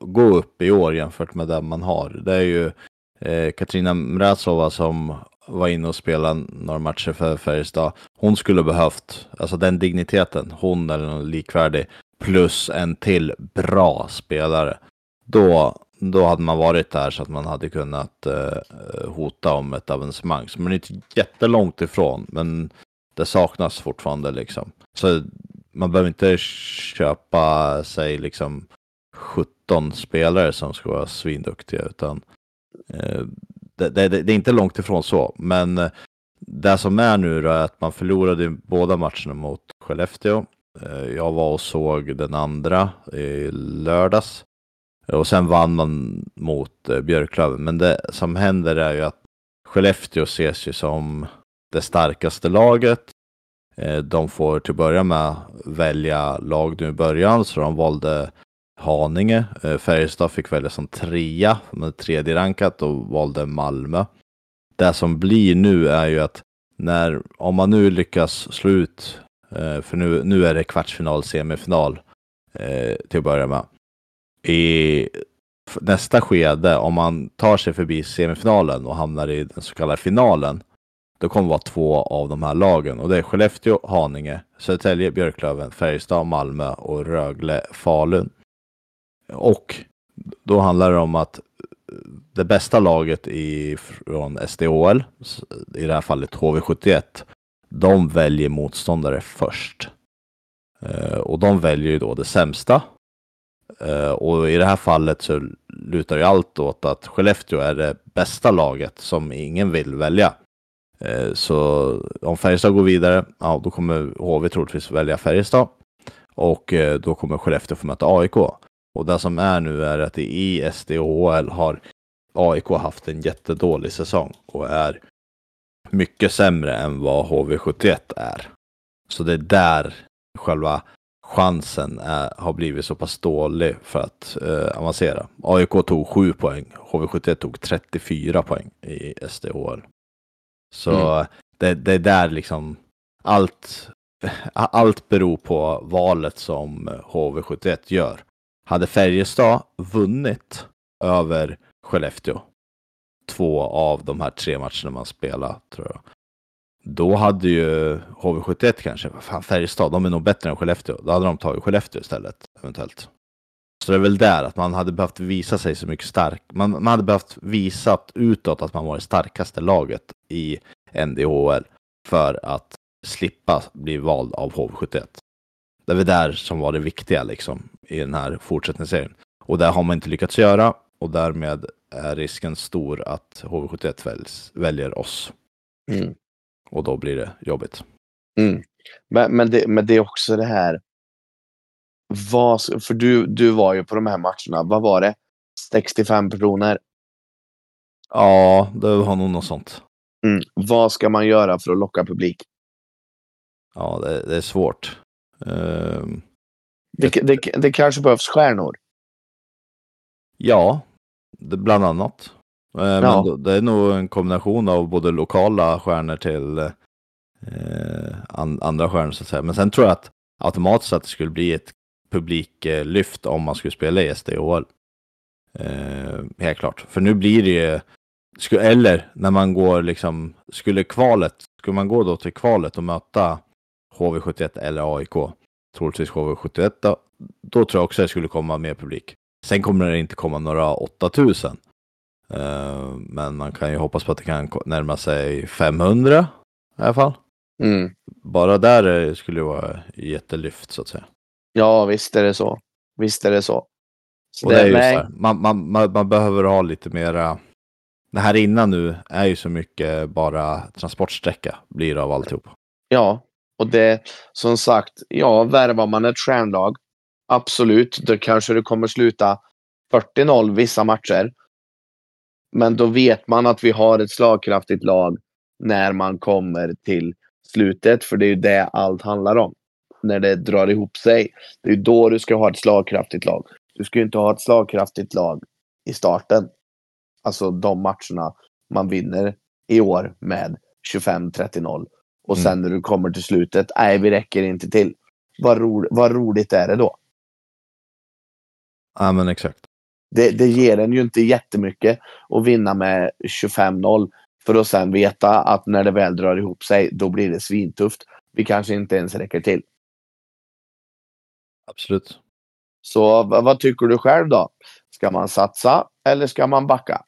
gå upp i år jämfört med det man har, det är ju eh, Katrina Mrazova som var inne och spelade några matcher för Färjestad. Hon skulle behövt, alltså den digniteten, hon eller någon likvärdig, plus en till bra spelare. Då, då hade man varit där så att man hade kunnat eh, hota om ett avancemang. Så man är inte jättelångt ifrån, men det saknas fortfarande liksom. Så man behöver inte köpa sig liksom 17 spelare som ska vara svinduktiga, utan eh, det, det, det, är inte långt ifrån så. Men eh, det som är nu då är att man förlorade båda matcherna mot Skellefteå. Eh, jag var och såg den andra i lördags. Eh, och sen vann man mot eh, Björklöven. Men det som händer är ju att Skellefteå ses ju som det starkaste laget. De får till att börja med välja lag nu i början, så de valde Haninge. Färjestad fick välja som trea, med tredje rankat och valde Malmö. Det som blir nu är ju att när, om man nu lyckas slå ut eh, för nu, nu är det kvartsfinal, semifinal eh, till att börja med. I nästa skede, om man tar sig förbi semifinalen och hamnar i den så kallade finalen, då kommer det vara två av de här lagen och det är Skellefteå, Haninge, Södertälje, Björklöven, Färjestad, Malmö och Rögle, Falun. Och då handlar det om att det bästa laget i, från SDHL, i det här fallet HV71, de väljer motståndare först. Eh, och de väljer ju då det sämsta. Eh, och i det här fallet så lutar ju allt åt att Skellefteå är det bästa laget som ingen vill välja. Eh, så om Färjestad går vidare, ja då kommer HV troligtvis välja Färjestad. Och eh, då kommer Skellefteå få möta AIK. Och det som är nu är att i SDHL har AIK haft en jättedålig säsong och är mycket sämre än vad HV71 är. Så det är där själva chansen är, har blivit så pass dålig för att eh, avancera. AIK tog 7 poäng, HV71 tog 34 poäng i SDHL. Så mm. det, det är där liksom allt, allt beror på valet som HV71 gör. Hade Färjestad vunnit över Skellefteå två av de här tre matcherna man spelar, tror jag. Då hade ju HV71 kanske, fan Färjestad, de är nog bättre än Skellefteå. Då hade de tagit Skellefteå istället, eventuellt. Så det är väl där att man hade behövt visa sig så mycket stark. Man, man hade behövt visa utåt att man var det starkaste laget i NDHL för att slippa bli vald av HV71. Det var där som var det viktiga liksom i den här fortsättningsserien. Och det har man inte lyckats göra och därmed är risken stor att HV71 väljs, väljer oss. Mm. Och då blir det jobbigt. Mm. Men, men, det, men det är också det här. Vad, för du, du var ju på de här matcherna. Vad var det? 65 personer? Ja, det var nog något sånt. Mm. Vad ska man göra för att locka publik? Ja, det, det är svårt. Uh, det, det, det kanske behövs stjärnor? Ja, bland annat. Eh, ja. Men det är nog en kombination av både lokala stjärnor till eh, andra stjärnor så att säga. Men sen tror jag att automatiskt att det skulle bli ett publiklyft om man skulle spela i SDHL. Eh, helt klart. För nu blir det ju, eller när man går liksom, skulle kvalet, skulle man gå då till kvalet och möta HV71 eller AIK, troligtvis HV71 då, då tror jag också det skulle komma mer publik. Sen kommer det inte komma några 8000. Uh, men man kan ju hoppas på att det kan närma sig 500 i alla fall. Mm. Bara där skulle det vara jättelyft så att säga. Ja, visst är det så. Visst är det så. så och det, det är ju så man, man, man, man, behöver ha lite mera. Det här innan nu är ju så mycket bara transportsträcka blir av alltihop. Ja, och det som sagt, ja, värvar man ett stjärnlag Absolut, då kanske det kommer sluta 40-0 vissa matcher. Men då vet man att vi har ett slagkraftigt lag när man kommer till slutet, för det är ju det allt handlar om. När det drar ihop sig. Det är då du ska ha ett slagkraftigt lag. Du ska ju inte ha ett slagkraftigt lag i starten. Alltså de matcherna man vinner i år med 25-30-0. Och sen Mm. när du kommer till slutet, nej vi räcker inte till. Vad, ro, vad roligt är det då? Ja, men exakt. Det, det ger en ju inte jättemycket att vinna med 25-0 för att sen veta att när det väl drar ihop sig, då blir det svintufft. Vi kanske inte ens räcker till. Absolut. Så vad, tycker du själv då? Ska man satsa eller ska man backa?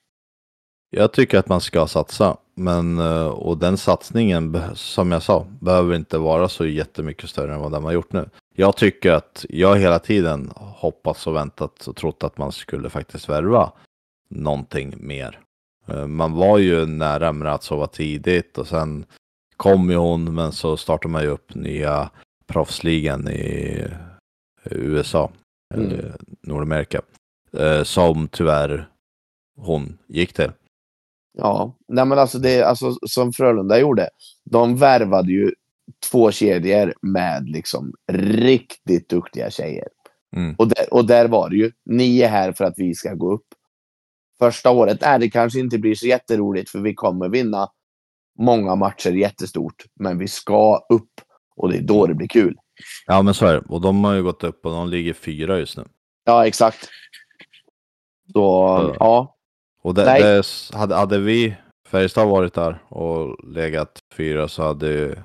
Jag tycker att man ska satsa, men eh, och den satsningen, som jag sa, behöver inte vara så jättemycket större än vad den har gjort nu. Jag tycker att jag hela tiden hoppats och väntat och trott att man skulle faktiskt värva någonting mer. Eh, Man var ju nära Mrazova tidigt och sen kom ju hon, men så startade man ju upp nya proffsligan i USA, Mm. eller Nordamerika, eh, som tyvärr hon gick till. Ja, nej men alltså det alltså som Frölunda gjorde. De värvade ju två kedjor med liksom riktigt duktiga tjejer. Mm. Och, där, och där var det ju, ni är här för att vi ska gå upp. Första året, är det kanske inte blir så jätteroligt för vi kommer vinna många matcher jättestort. Men vi ska upp och det är då det blir kul. Ja men så är det. Och de har ju gått upp och de ligger fyra just nu. Ja, exakt. Så, Ja. ja. Och det, det, hade, hade vi Färjestad varit där och legat fyra så hade,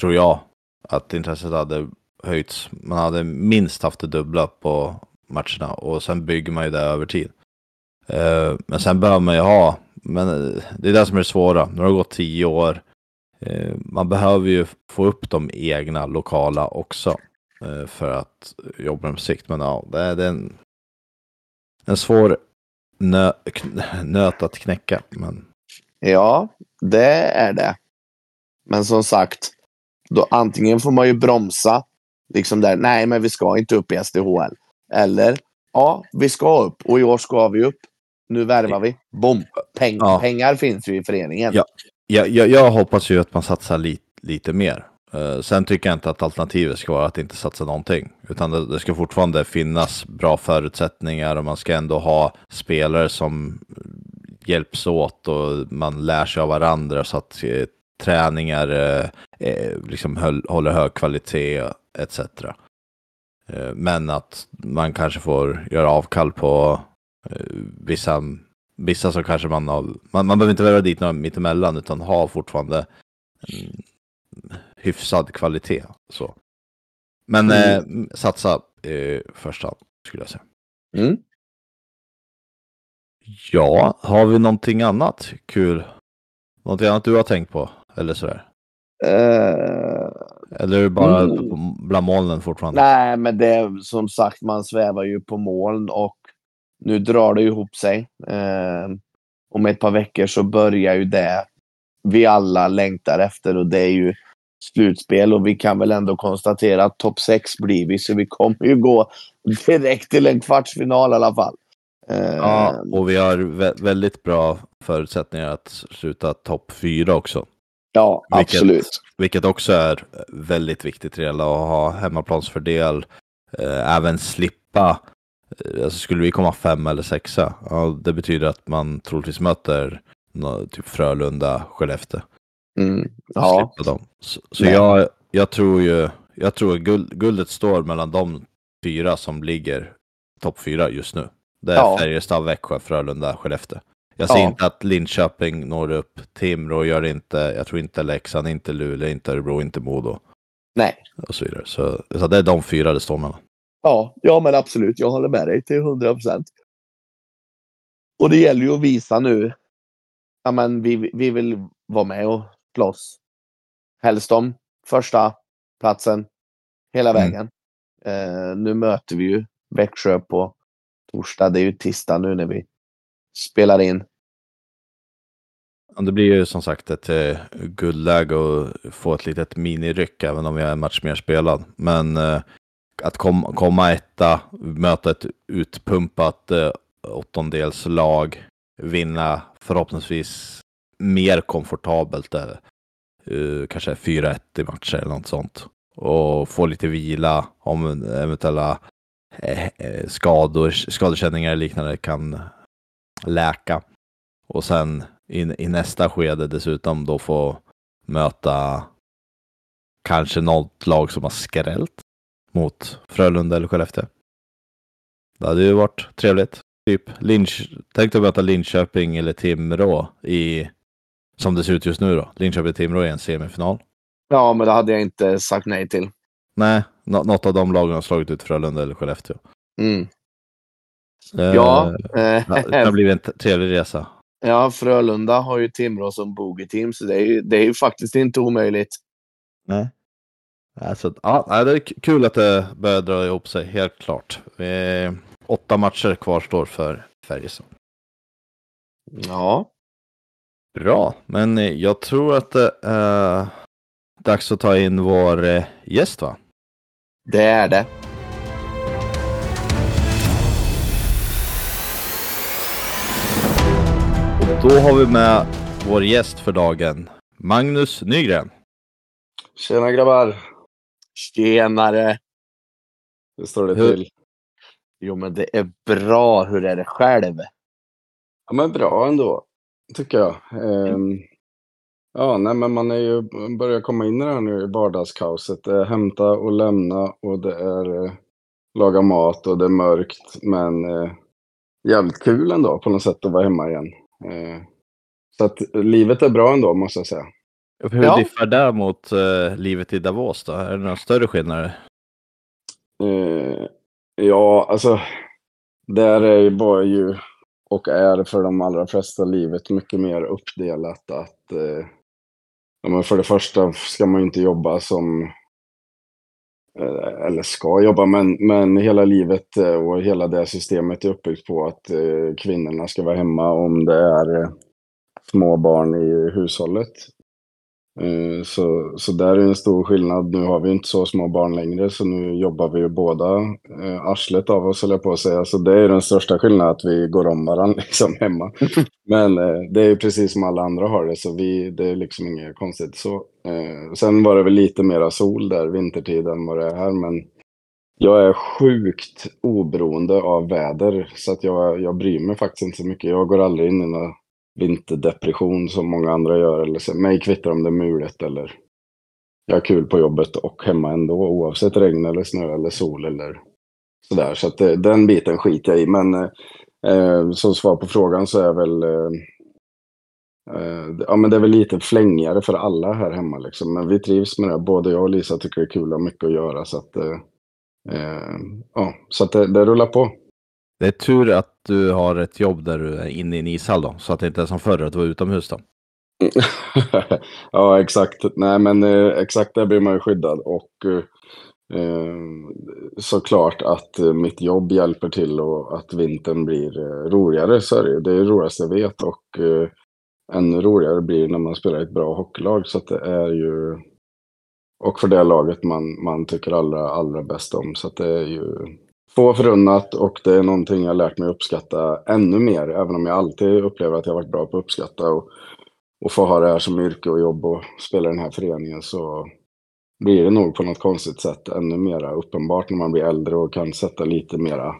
tror jag, att intresset hade höjts. Man hade minst haft det dubbla på matcherna och sen bygger man ju det över tid. Eh, men sen behöver man ju ha, men eh, det är det som är det svåra. Nu har det gått tio år. Eh, man behöver ju få upp de egna lokala också för att jobba med sikt. Men ja, det är, det är en, en svår nö, nöt att knäcka. Men Ja, det är det. Men som sagt, då antingen får man ju bromsa. Liksom där, nej men vi ska inte upp i SDHL. Eller, ja, vi ska upp och i år ska vi upp. Nu värvar vi. Bom! Peng, Ja. Pengar finns ju i föreningen. Ja. jag, jag, jag hoppas ju att man satsar li, lite mer. Eh, sen tycker jag inte att alternativet ska vara att inte satsa någonting. Utan det, det ska fortfarande finnas bra förutsättningar och man ska ändå ha spelare som hjälps åt och man lär sig av varandra så att eh, träningar eh, eh liksom höll, håller hög kvalitet etc. Eh, men att man kanske får göra avkall på eh, vissa, vissa som kanske man har, man, man behöver inte värva dit några mittemellan utan ha fortfarande mm, hyfsad kvalitet. Så. Men eh, satsa eh, första skulle jag säga. Mm. Ja, har vi någonting annat kul? Någonting annat du har tänkt på? Eller sådär? Eh, Eller bara Mm. bland molnen fortfarande? nej, men det är som sagt, man svävar ju på moln och nu drar det ihop sig. Eh, om ett par veckor så börjar ju det vi alla längtar efter och det är ju slutspel och vi kan väl ändå konstatera att topp 6 blir vi så vi kommer ju gå direkt till en kvartsfinal i alla fall. Ja, och vi har vä- väldigt bra förutsättningar att sluta topp fyra också. ja vilket- absolut. Vilket också är väldigt viktigt redan att ha hemmaplansfördel. Eh, även slippa, eh, alltså skulle vi komma fem eller sexa, ja, det betyder att man troligtvis möter typ Frölunda, Skellefteå. Mm, ja, Slippa dem. Så, så jag, jag tror ju, jag tror guld, guldet står mellan de fyra som ligger topp fyra just nu. Det är Ja. Färjestad, Växjö, Frölunda, Skellefteå. Jag ser Ja. inte att Linköping når upp, Timrå gör det inte, jag tror inte Leksand, inte Luleå, inte Örebro, inte Modo nej. och så vidare. Så, så det är de fyra det står mellan. Ja, ja, men absolut. Jag håller med dig till 100 procent. Och det gäller ju att visa nu. Ja, men vi, vi vill vara med och slåss. Helst om första platsen hela Mm. vägen. Eh, nu möter vi ju Växjö på torsdag. Det är ju tisdag nu när vi spelar in. Det blir ju som sagt ett eh, guldläge att få ett litet miniryck även om vi har en match mer spelad. Men eh, att kom, komma etta, möta ett utpumpat eh, åttondelslag, vinna förhoppningsvis mer komfortabelt, uh, kanske 4-1 i matcher eller något sånt. Och få lite vila om eventuella eh, eh skador, skadekänningar eller liknande kan läka. Och sen i, i nästa skede dessutom då få möta kanske något lag som har skrällt mot Frölunda eller Skellefteå. Det hade ju varit trevligt. Typ Linch, tänk dig att möta Linköping eller Timrå i, som det ser ut just nu då. Linköping-Timrå i en semifinal. Ja, men det hade jag inte sagt nej till. Nej, något av de lagen har slagit ut Frölunda eller Skellefteå. Mm. Eh, Ja, ja, det har eh, blivit en trevlig resa. ja, Frölunda har ju Timrå som bogey-team, så det är, ju, det är ju faktiskt inte omöjligt. Nej. Alltså, ja, det är kul att det börjar dra ihop sig, helt klart. Eh, åtta matcher kvarstår för Färjestad. Ja. Bra, men eh, jag tror att det är dags att ta in vår eh, gäst va? Det är det. Och då har vi med vår gäst för dagen, Magnus Nygren. Tjena grabbar! Tjenare! Hur står det Hur- till? Jo, men det är bra. Hur är det själv? Ja men bra ändå, tycker jag. Ehm, ja, nej men man är ju börjar komma in i det här nu i vardagskaoset. Det är hämta och lämna och det är eh, laga mat och det är mörkt. Men eh, jävligt kul ändå på något sätt att vara hemma igen. Eh, så att livet är bra ändå måste jag säga. Hur Ja. diffar det mot eh, livet i Davos då? Är det några större skillnader? Eh, ja, alltså. Där är ju bara ju och är för de allra flesta livet mycket mer uppdelat att eh, ja, men för det första ska man ju inte jobba som eh, eller ska jobba, men, men hela livet eh, och hela det systemet är uppbyggt på att eh, kvinnorna ska vara hemma om det är eh, små barn i hushållet. Eh, Så, så där är en stor skillnad. Nu har vi inte så små barn längre, så nu jobbar vi ju båda eh, arslet av oss, höll jag på att säga. Så det är den största skillnaden, att vi går om varandra liksom hemma. Men eh, det är ju precis som alla andra har det, så vi, det är liksom inget konstigt så. Sen var det väl lite mera sol där vintertid än vad det är här, men jag är sjukt oberoende av väder, så att jag, jag bryr mig faktiskt inte så mycket. Jag går aldrig in i någon vinterdepression som många andra gör. Eller så. Mig kvittar om det är mulet eller jag har kul på jobbet och hemma ändå, oavsett regn eller snö eller sol eller sådär. Så att det, den biten skiter jag i. Men eh, eh, som svar på frågan så är väl eh, eh, Ja men det är väl lite flängigare för alla här hemma liksom. Men vi trivs med det. Både jag och Lisa tycker det är kul och har mycket att göra. Så att, eh, ja, så att det, det rullar på. Det är tur att du har ett jobb där du är inne i en ishall då, så att det inte är som förr att du var utomhus då. ja, exakt. Nej, men eh, exakt där blir man ju skyddad. Och eh, eh, såklart att eh, mitt jobb hjälper till och att vintern blir eh, roligare. Så är det. Det är det roligaste jag vet. Och eh, ännu roligare blir det när man spelar i ett bra hockeylag. Så att det är ju... Och för det laget man, man tycker allra, allra bäst om. Så att det är ju få förunnat och det är någonting jag lärt mig uppskatta ännu mer. Även om jag alltid upplever att jag varit bra på att uppskatta. Och, och få ha det här som yrke och jobb och spela i den här föreningen så blir det nog på något konstigt sätt ännu mera uppenbart när man blir äldre och kan sätta lite mera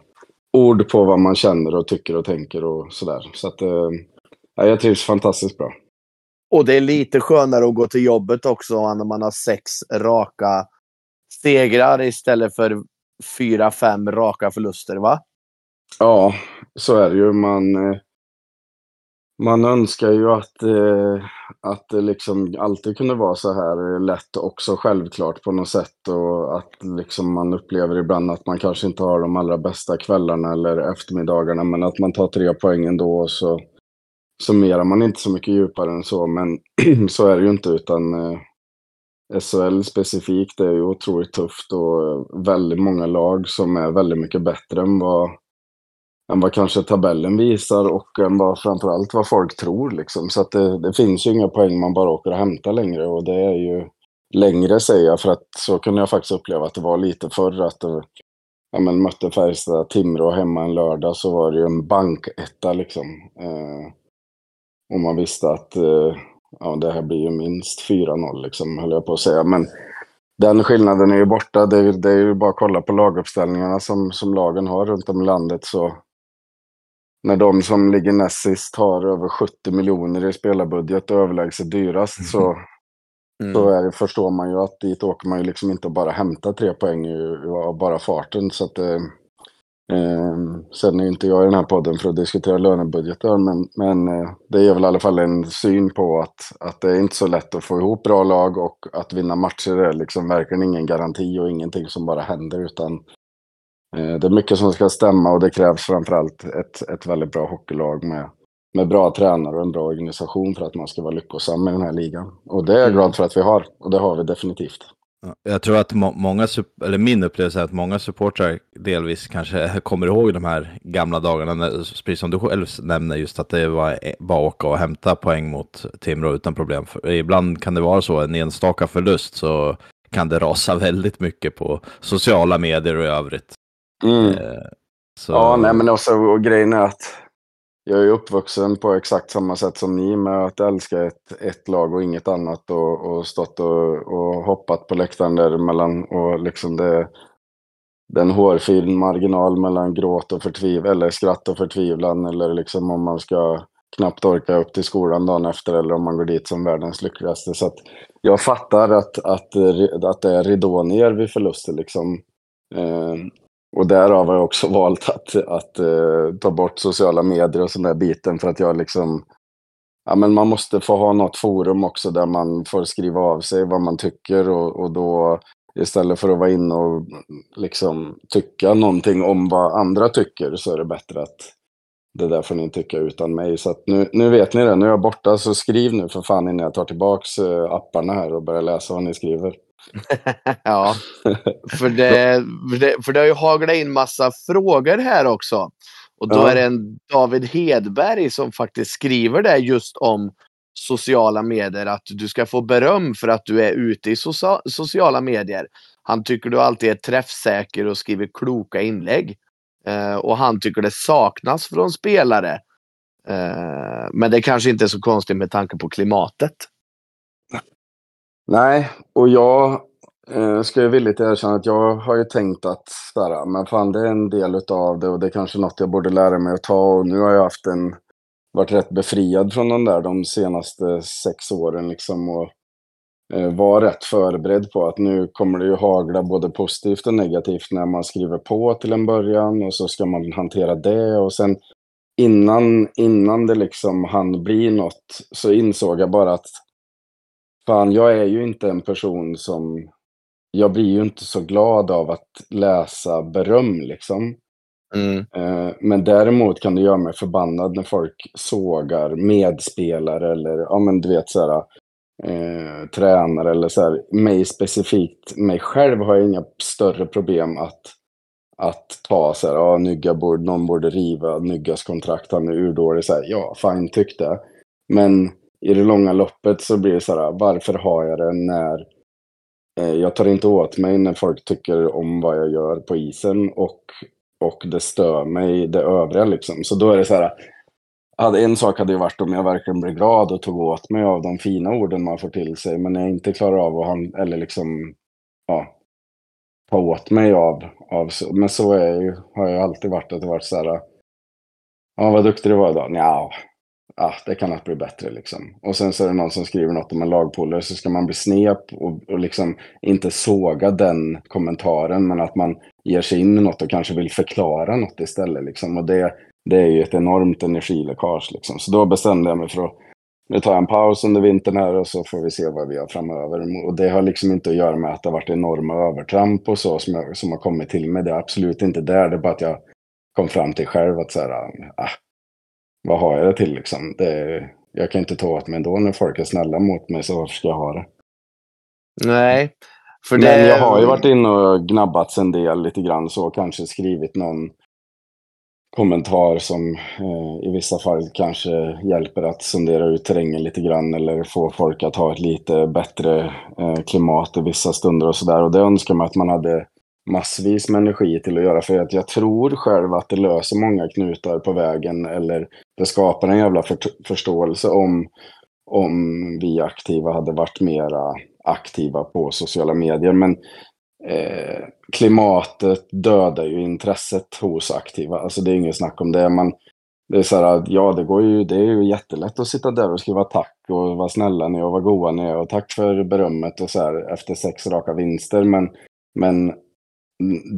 ord på vad man känner och tycker och tänker och sådär. Så att eh, ja, jag trivs fantastiskt bra. Och det är lite skönare att gå till jobbet också när man har sex raka segrar istället för fyra, fem raka förluster, va? Ja, så är det ju. Man, eh, man önskar ju att, eh, att det liksom alltid kunde vara så här lätt också självklart på något sätt. Och att liksom man upplever ibland att man kanske inte har de allra bästa kvällarna eller eftermiddagarna. Men att man tar tre poäng ändå och så summerar man inte så mycket djupare än så. Men så är det ju inte utan eh, SHL specifikt är ju otroligt tufft och eh, väldigt många lag som är väldigt mycket bättre än vad, än vad kanske tabellen visar och än vad framförallt vad folk tror liksom. Så att det, det finns ju inga poäng man bara åker och hämtar längre och det är ju längre säger jag, för att så kunde jag faktiskt uppleva att det var lite förr. Att det, ja, men mötte Färjestad, Timrå hemma en lördag så var det ju en banketta liksom. Eh, och man visste att eh, ja, det här blir ju minst 4-0 liksom, höll jag på att säga. Men den skillnaden är ju borta. Det är, det är ju bara att kolla på laguppställningarna som, som lagen har runt om i landet. Så när de som ligger näst sist har över 70 miljoner i spelarbudget och överlägset dyrast så, mm. så är det, förstår man ju att dit åker man ju liksom inte bara hämta tre poäng av bara farten. Så att, eh, sen är inte jag i den här podden för att diskutera lönebudgetar, men, men eh, det ger väl i alla fall en syn på att, att det är inte så lätt att få ihop bra lag och att vinna matcher är liksom verkligen ingen garanti och ingenting som bara händer, utan eh, det är mycket som ska stämma och det krävs framförallt ett, ett väldigt bra hockeylag med, med bra tränare och en bra organisation för att man ska vara lyckosam i den här ligan. Och det är jag mm. glad för att vi har, och det har vi definitivt. Jag tror att må många, eller min upplevelse är att många supportrar delvis kanske kommer ihåg de här gamla dagarna, precis som du själv nämner, just att det var bara åka och hämta poäng mot Timrå utan problem. För ibland kan det vara så, en enstaka förlust så kan det rasa väldigt mycket på sociala medier och i övrigt. Mm. Eh, så... Ja, nej men också, och grejen är att jag är uppvuxen på exakt samma sätt som ni med att älska ett, ett lag och inget annat och, och stått och, och hoppat på läktaren däremellan och liksom det den hårfin marginal mellan gråt och förtvivlan, eller skratt och förtvivlan, eller liksom om man ska knappt orka upp till skolan dagen efter, eller om man går dit som världens lyckligaste. Så att jag fattar att, att, att det är ridå ner vid förluster liksom. Eh, och därav har jag också valt att, att uh, ta bort sociala medier och sån där biten för att jag liksom... Ja, men man måste få ha något forum också där man får skriva av sig vad man tycker och, och då istället för att vara inne och liksom tycka någonting om vad andra tycker så är det bättre att det där får ni tycka utan mig. Så nu, nu vet ni det, nu är jag borta så skriv nu för fan innan jag tar tillbaks eh, apparna här och börjar läsa vad ni skriver. ja, för det, för, det, för det har ju haglat in massa frågor här också. Och då ja. är det en David Hedberg som faktiskt skriver det just om sociala medier. Att du ska få beröm för att du är ute i socia sociala medier. Han tycker du alltid är träffsäker och skriver kloka inlägg. Uh, och han tycker det saknas från spelare. Uh, men det kanske inte är så konstigt med tanke på klimatet. Nej, och jag eh, ska ju villigt erkänna att jag har ju tänkt att sådär, men fan det är en del av det och det är kanske något jag borde lära mig att ta. Och nu har jag haft en, varit rätt befriad från den där de senaste sex åren liksom och eh, var rätt förberedd på att nu kommer det ju hagla både positivt och negativt när man skriver på till en början och så ska man hantera det och sen innan, innan det liksom hann bli något så insåg jag bara att Fan, jag är ju inte en person som... Jag blir ju inte så glad av att läsa beröm liksom. Mm. Eh, men däremot kan det göra mig förbannad när folk sågar medspelare eller, ja men du vet så här, eh, tränare eller så här. Mig specifikt, mig själv har jag inga större problem att, att ta så här, ja Nygga borde, någon borde riva Nyggas kontrakt, han är urdålig. Så här, ja, fine, tyck det. Men i det långa loppet så blir det så här, varför har jag det när eh, jag tar inte åt mig när folk tycker om vad jag gör på isen och, och det stör mig det övriga liksom. Så då är det så här, hade, en sak hade ju varit om jag verkligen blev glad och tog åt mig av de fina orden man får till sig, men jag inte klarar av att, han, eller liksom, ja, ta åt mig av, av men så är ju, har jag alltid varit, att det varit så här, ja vad duktig du var idag, ja ah, det kan allt bli bättre liksom. Och sen så är det någon som skriver något om en lagpolare så ska man bli snep och, och liksom inte såga den kommentaren men att man ger sig in i något och kanske vill förklara något istället liksom. Och det, det är ju ett enormt energiläckage liksom. Så då bestämde jag mig för att nu tar jag en paus under vintern här och så får vi se vad vi har framöver. Och det har liksom inte att göra med att det har varit enorma övertramp och så som, jag, som har kommit till mig. Det är absolut inte där. Det är bara att jag kom fram till själv att så här, ah, vad har jag det till liksom? Det, jag kan inte ta åt mig ändå när folk är snälla mot mig, så varför ska jag ha det? Nej. För det... Men jag har ju varit inne och gnabbats en del lite grann så, kanske skrivit någon kommentar som eh, i vissa fall kanske hjälper att sondera ut terrängen lite grann eller få folk att ha ett lite bättre eh, klimat i vissa stunder och sådär. Och det önskar man att man hade massvis med energi till att göra. För att jag tror själv att det löser många knutar på vägen eller det skapar en jävla för förståelse om, om vi aktiva hade varit mera aktiva på sociala medier. Men eh, klimatet dödar ju intresset hos aktiva. Alltså det är inget snack om det. Man, det är så här, ja det går ju, det är ju jättelätt att sitta där och skriva tack och vara snälla ni och vara goa ni och tack för berömmet och så här efter sex raka vinster. Men, men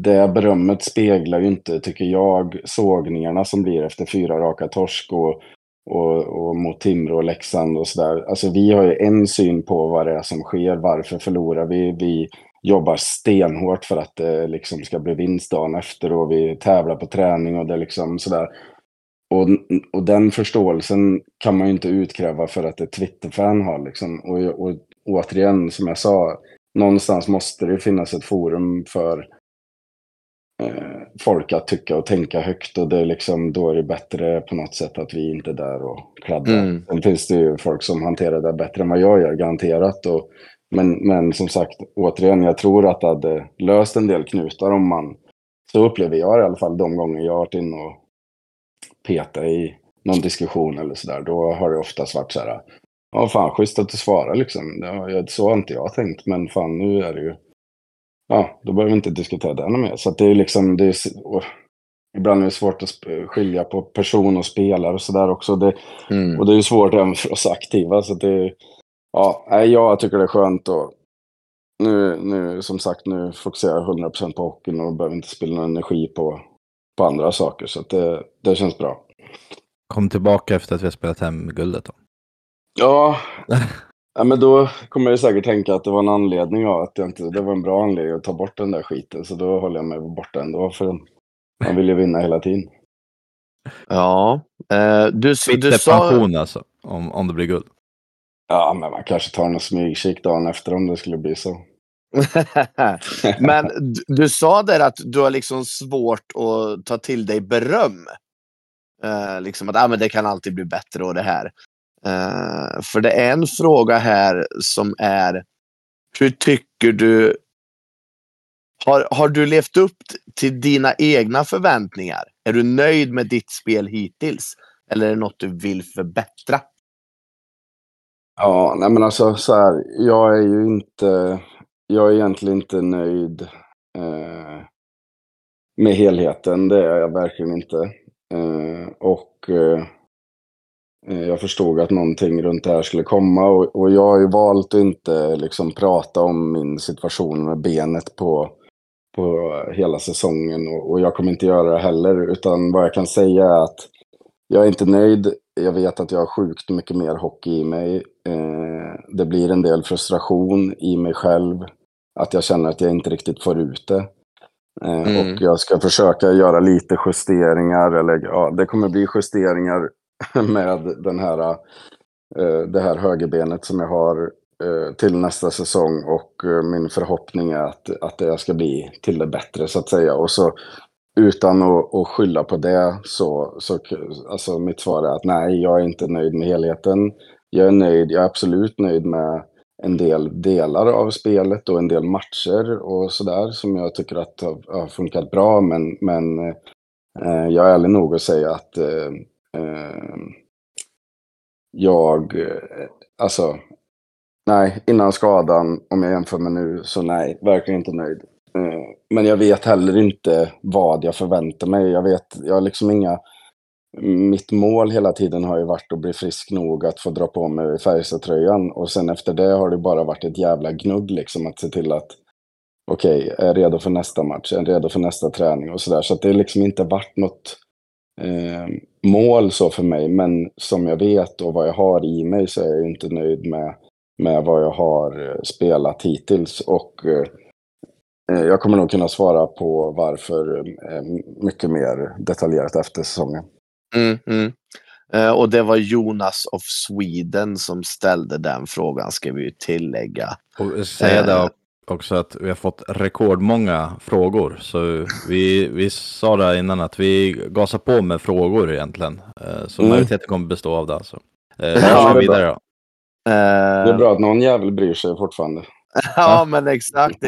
det berömmet speglar ju inte, tycker jag, sågningarna som blir efter fyra raka torsk och, och, och mot Timrå och Leksand och sådär. Alltså vi har ju en syn på vad det är som sker, varför förlorar vi? Vi jobbar stenhårt för att det liksom ska bli vinst dagen efter och vi tävlar på träning och det liksom sådär. Och, och den förståelsen kan man ju inte utkräva för att ett Twitter-fan har liksom. Och, och återigen, som jag sa, någonstans måste det finnas ett forum för folk att tycka och tänka högt och det är liksom, då är det bättre på något sätt att vi inte är där och kladdar. Mm. Sen finns det ju folk som hanterar det bättre än vad jag gör, garanterat. Och, men, men som sagt, återigen, jag tror att det hade löst en del knutar om man, så upplever jag i alla fall de gånger jag har varit inne och petat i någon diskussion eller sådär, då har det oftast varit så här, ja fan schysst att du svarar liksom. Ja, så har inte jag tänkt, men fan nu är det ju ja, då behöver vi inte diskutera det ännu mer. Så det är liksom, det är, ibland är det svårt att skilja på person och spelare och sådär också. Det, mm. Och det är ju svårt även för oss aktiva. Så det, ja, jag tycker det är skönt och nu, nu som sagt, nu fokuserar jag 100% på hockeyn och behöver inte spilla någon energi på, på andra saker. Så det, det känns bra. Kom tillbaka efter att vi har spelat hem guldet då. Ja, Ja, men då kommer jag säkert tänka att det var en anledning av att jag inte, det var en bra anledning att ta bort den där skiten. Så då håller jag mig borta ändå. För man vill ju vinna hela tiden. Ja, eh, du, du sa... pension alltså, om, om det blir guld. Ja, men man kanske tar en smygkik dagen efter om det skulle bli så. men du, du sa där att du har liksom svårt att ta till dig beröm. Eh, liksom att ah, men det kan alltid bli bättre och det här. Uh, för det är en fråga här som är hur tycker du har, har du levt upp till dina egna förväntningar? Är du nöjd med ditt spel hittills? Eller är det något du vill förbättra? Ja, nej men alltså så här. Jag är ju inte, jag är egentligen inte nöjd eh, med helheten. Det är jag verkligen inte. Eh, och eh, Eh, jag förstod att någonting runt det här skulle komma och, och jag har ju valt att inte liksom prata om min situation med benet på, på hela säsongen och, och, jag kommer inte göra det heller. Utan vad jag kan säga är att jag är inte nöjd. Jag vet att jag har sjukt mycket mer hockey i mig. Eh, det blir en del frustration i mig själv. Att jag känner att jag inte riktigt får ut det. Eh, mm. Och jag ska försöka göra lite justeringar, eller ja, det kommer bli justeringar med den här, eh, det här högerbenet som jag har eh, till nästa säsong och eh, min förhoppning är att, att det ska bli till det bättre så att säga. Och så utan att, att skylla på det så, så alltså mitt svar är att nej, jag är inte nöjd med helheten. Jag är nöjd, jag är absolut nöjd med en del delar av spelet och en del matcher och sådär som jag tycker att har, har funkat bra. Men, men eh, jag är ärlig nog att säga att eh, Ehm, jag, eh, alltså, nej, innan skadan, om jag jämför med nu, så nej, verkligen inte nöjd. Ehm, men jag vet heller inte vad jag förväntar mig. Jag vet, jag har liksom inga... Mitt mål hela tiden har ju varit att bli frisk nog att få dra på mig Färjestad-tröjan. Och sen efter det har det bara varit ett jävla gnugg liksom att se till att okej, okay, är jag redo för nästa match? Är jag redo för nästa träning? Och sådär. Så att det har liksom inte varit något eh, mål så för mig. Men som jag vet och vad jag har i mig så är jag inte nöjd med, med vad jag har eh, spelat hittills. Och eh, eh, jag kommer nog kunna svara på varför eh, mycket mer detaljerat efter säsongen. Mm, mm. Eh, och det var Jonas of Sweden som ställde den frågan, ska vi tillägga. Och säga det också att vi har fått rekordmånga frågor. Så vi, vi sa det innan att vi gasar på med frågor egentligen. Eh, Så Mm. majoriteten kommer bestå av det alltså. Eh, Ja, Vi det kör är vidare då. Det är Eh, bra att någon jävel bryr sig fortfarande. ja, men exakt.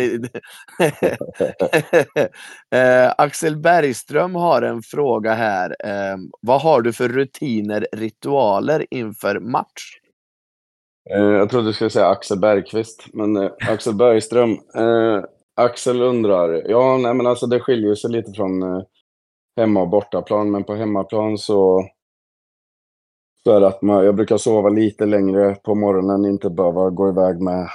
Eh, Axel Bergström har en fråga här. Eh, vad har du för rutiner, ritualer inför match? Eh, jag trodde du skulle säga Axel Bergqvist, men eh, Axel Bergström. Eh, Axel undrar, ja nej men alltså det skiljer sig lite från eh, hemma och bortaplan, men på hemmaplan så, så är det att man, jag brukar sova lite längre på morgonen, inte behöva gå iväg med,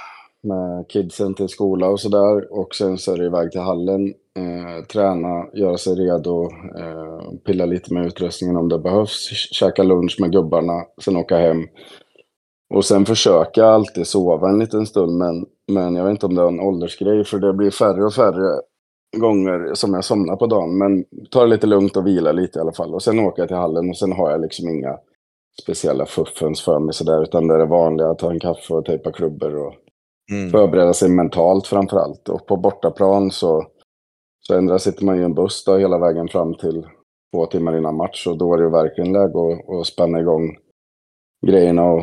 med kidsen till skola och sådär. Och sen så är det iväg till hallen, eh, träna, göra sig redo, eh, pilla lite med utrustningen om det behövs, käka lunch med gubbarna, sen åka hem. Och sen försöka alltid sova en liten stund, men, men jag vet inte om det är en åldersgrej, för det blir färre och färre gånger som jag somnar på dagen. Men ta det lite lugnt och vila lite i alla fall. Och sen åker jag till hallen och sen har jag liksom inga speciella fuffens för mig sådär, utan det är det vanliga, ta en kaffe och tejpa klubbor och förbereda sig mentalt framför allt. Och på bortaplan så, så ändrar sitter man i en buss då hela vägen fram till två timmar innan match och då är det ju verkligen läge att, spänna igång grejerna. Och,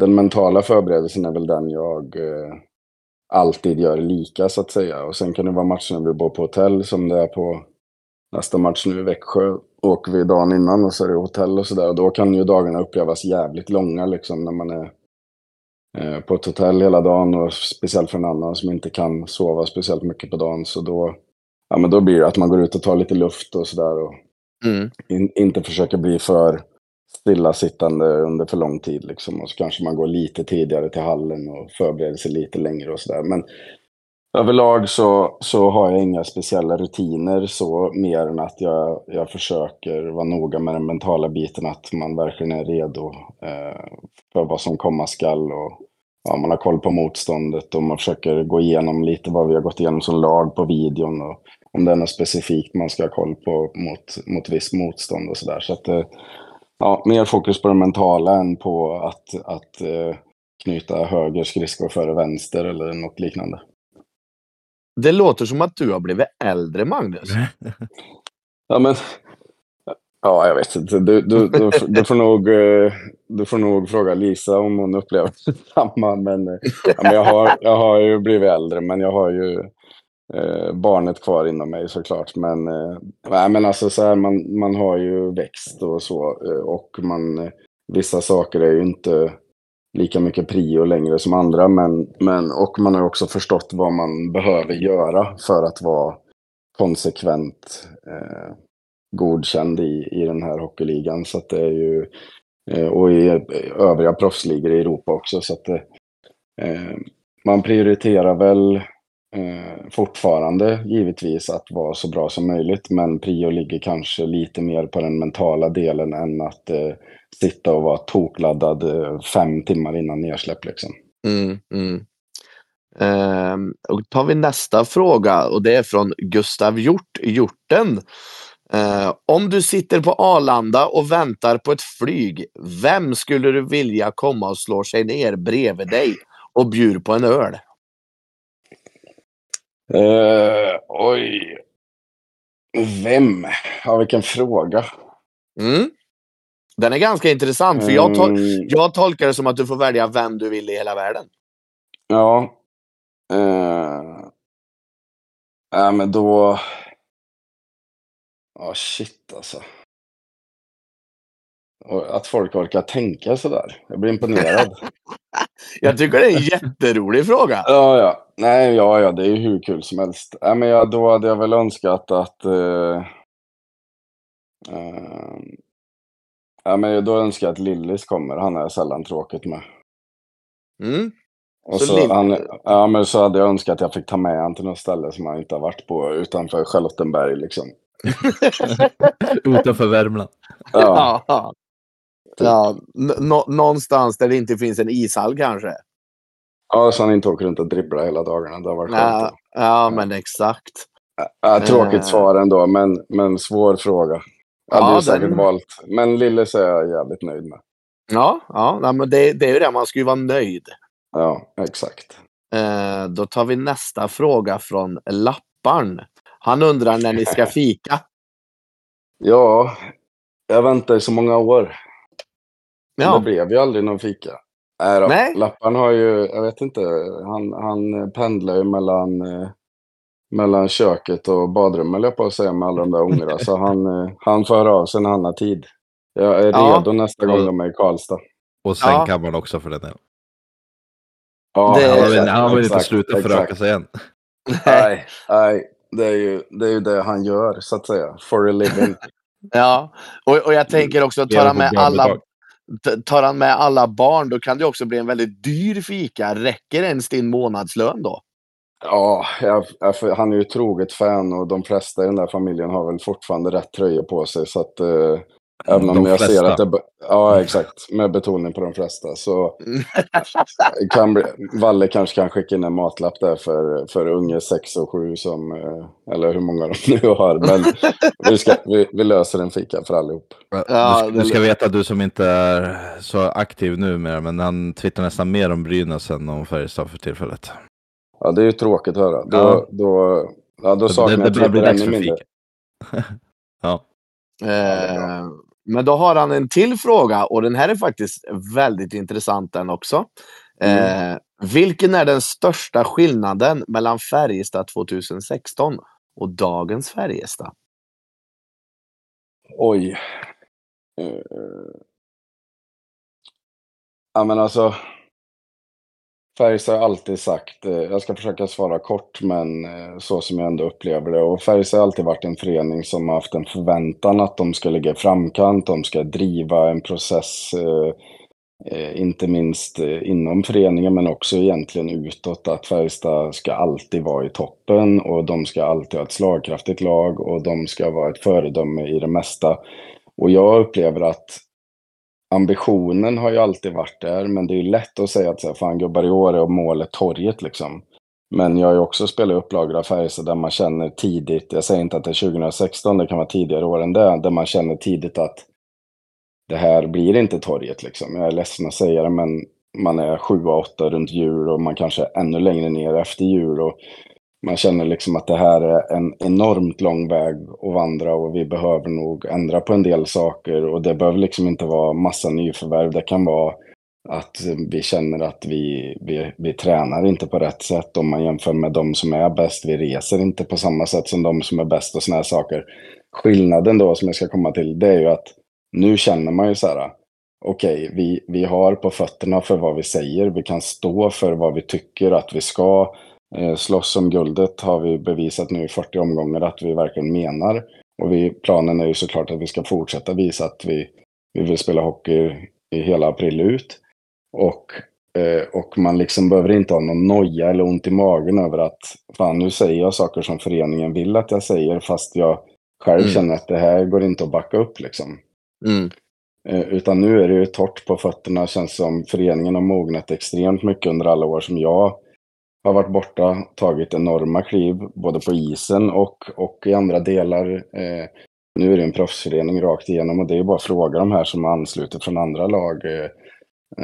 den mentala förberedelsen är väl den jag eh, alltid gör lika så att säga. Och sen kan det vara matcher när vi bor på hotell som det är på nästa match nu i Växjö. Åker vi dagen innan och så är det hotell och sådär. Och då kan ju dagarna upplevas jävligt långa liksom när man är eh, på ett hotell hela dagen och speciellt för en annan som inte kan sova speciellt mycket på dagen. Så då, ja, men då blir det att man går ut och tar lite luft och sådär och Mm. in, inte försöka bli för stillasittande under för lång tid. Liksom. Och så kanske man går lite tidigare till hallen och förbereder sig lite längre och sådär. Men överlag så, så har jag inga speciella rutiner så mer än att jag, jag försöker vara noga med den mentala biten. Att man verkligen är redo eh, för vad som komma skall. Och, ja, man har koll på motståndet och man försöker gå igenom lite vad vi har gått igenom som lag på videon. Och om det är något specifikt man ska ha koll på mot, mot visst motstånd och sådär. Så att, eh, ja, mer fokus på det mentala än på att, att eh, knyta höger skridskor före vänster eller något liknande. Det låter som att du har blivit äldre, Magnus. Ja, men... Ja, jag vet inte. Du, du, du, du, får nog, eh, du får nog fråga Lisa om hon upplever detsamma. Men, eh, ja, men jag, har, jag har ju blivit äldre, men jag har ju eh, barnet kvar inom mig såklart. Men, eh, nej, men alltså så här, man, man har ju växt och så. Eh, och man, eh, vissa saker är ju inte lika mycket prio längre som andra. Men, men, och man har också förstått vad man behöver göra för att vara konsekvent eh, godkänd i, i den här hockeyligan. Så att det är ju, eh, och i övriga proffsligor i Europa också. Så att det, eh, man prioriterar väl eh, fortfarande givetvis att vara så bra som möjligt. Men prio ligger kanske lite mer på den mentala delen än att eh, sitta och vara tokladdad eh, fem timmar innan nedsläpp. Liksom. Mm, mm. Ehm, och tar vi nästa fråga och det är från Gustav Hjort, Hjorten. Eh, om du sitter på Arlanda och väntar på ett flyg, vem skulle du vilja komma och slå sig ner bredvid dig och bjuder på en öl? Eh, oj. Vem? Ja, vilken fråga. Mm. Den är ganska intressant för jag, tol- Mm, jag tolkar det som att du får välja vem du vill i hela världen. Ja. Eh, ja, men då... Ja, shit alltså. Att folk orkar tänka sådär. Jag blir imponerad. Jag tycker det är en jätterolig fråga. ja, ja. Nej, ja, ja, det är ju hur kul som helst. Ja, men ja, då hade jag väl önskat att... Eh, eh, ja, men då önskar jag att Lillis kommer. Han har jag sällan tråkigt med. Mm. Och Så så, han, ja, men så hade jag önskat att jag fick ta med honom till något ställe som han inte har varit på utanför Charlottenberg. Liksom. Utanför Värmland. Ja, Ja. ja. någonstans där det inte finns en ishall kanske. ja, så han inte åker runt och dribblar hela dagarna. Det varit Ja, ja men exakt. Ja, tråkigt Eh. svar ändå, men, men svår fråga. Jag hade Ja, ju säkert den- valt. Men Lillis är jag jävligt nöjd med. Ja, ja men det, det är ju det, man ska ju vara nöjd. Ja, exakt. Eh, då tar vi nästa fråga från Lapparn. Han undrar när ni ska fika. Ja, jag väntar i så många år. Men Ja, det blev ju aldrig någon fika. Nej, då. Nej. Lappan har ju, jag vet inte, han, han pendlar ju mellan, eh, mellan köket och badrummet, jag på att säga, med alla de där ungarna. så han, eh, han får höra av sig när han har tid. Jag är Ja. redo nästa gång de är i Karlstad. Och Ja. sängkammaren också för den delen. Ja, Det- Han vill, han vill inte exakt, sluta exakt. föröka sig än. Nej, nej det, är ju, det är ju det han gör, så att säga. For a living. ja. Och, och jag tänker också, tar han, med alla, tar han med alla barn, då kan det också bli en väldigt dyr fika. Räcker ens din månadslön då? Ja, jag, jag, han är ju ett troget fan och de flesta i den där familjen har väl fortfarande rätt tröjor på sig. Så att, eh, även om jag ser att det... Ja, exakt. Med betoning på de flesta. Så kan bli, Valle kanske kan skicka in en matlapp där för, för unge 6 och 7 som... eh, Eller hur många de nu har. Men vi, ska, vi, vi löser en fika för allihop. Ja, du, ska, du ska veta, du som inte är så aktiv nu mer, men han twittrar nästan mer om Brynäs än om Färjestad för tillfället. Ja, det är ju tråkigt att höra. Då, Ja. då, ja, då saknar det, jag det Twitter ännu mindre. fika. ja. Eh, men då har han en till fråga och den här är faktiskt väldigt intressant den också. Eh, vilken är den största skillnaden mellan Färjestad 2016 och dagens Färjestad? Oj. Eh, Ja men alltså. Färjestad har alltid sagt, eh, jag ska försöka svara kort men eh, så som jag ändå upplever det. Och Färjestad har alltid varit en förening som har haft en förväntan att de ska ligga i framkant, de ska driva en process. Eh, inte minst inom föreningen men också egentligen utåt att Färjestad ska alltid vara i toppen och de ska alltid ha ett slagkraftigt lag och de ska vara ett föredöme i det mesta. Och jag upplever att ambitionen har ju alltid varit där, men det är ju lätt att säga att så här, fan gubbar i år är målet torget liksom. Men jag har ju också spelat upplagor av Färjestad där man känner tidigt, jag säger inte att det är 2016, det kan vara tidigare år än det, där man känner tidigt att det här blir inte torget liksom. Jag är ledsen att säga det, men man är 7-8 runt jul och man kanske är ännu längre ner efter jul. Och man känner liksom att det här är en enormt lång väg att vandra och vi behöver nog ändra på en del saker. Och det behöver liksom inte vara massa nyförvärv. Det kan vara att vi känner att vi, vi, vi tränar inte på rätt sätt om man jämför med de som är bäst. Vi reser inte på samma sätt som de som är bäst och sådana här saker. Skillnaden då som jag ska komma till, det är ju att nu känner man ju så här, okej, vi, vi har på fötterna för vad vi säger. Vi kan stå för vad vi tycker att vi ska. Eh, slåss om guldet har vi bevisat nu i 40 omgångar att vi verkligen menar. Och vi, planen är ju såklart att vi ska fortsätta visa att vi, vi vill spela hockey i hela april ut. Och, eh, och man liksom behöver inte ha någon noja eller ont i magen över att fan nu säger jag saker som föreningen vill att jag säger fast jag själv Mm. känner att det här går inte att backa upp liksom. Mm. Eh, Utan nu är det ju torrt på fötterna. Känns som föreningen har mognat extremt mycket under alla år som jag har varit borta. Tagit enorma kliv både på isen och, och i andra delar. Eh, nu är det en proffsförening rakt igenom och det är bara att fråga de här som har anslutit från andra lag. Eh,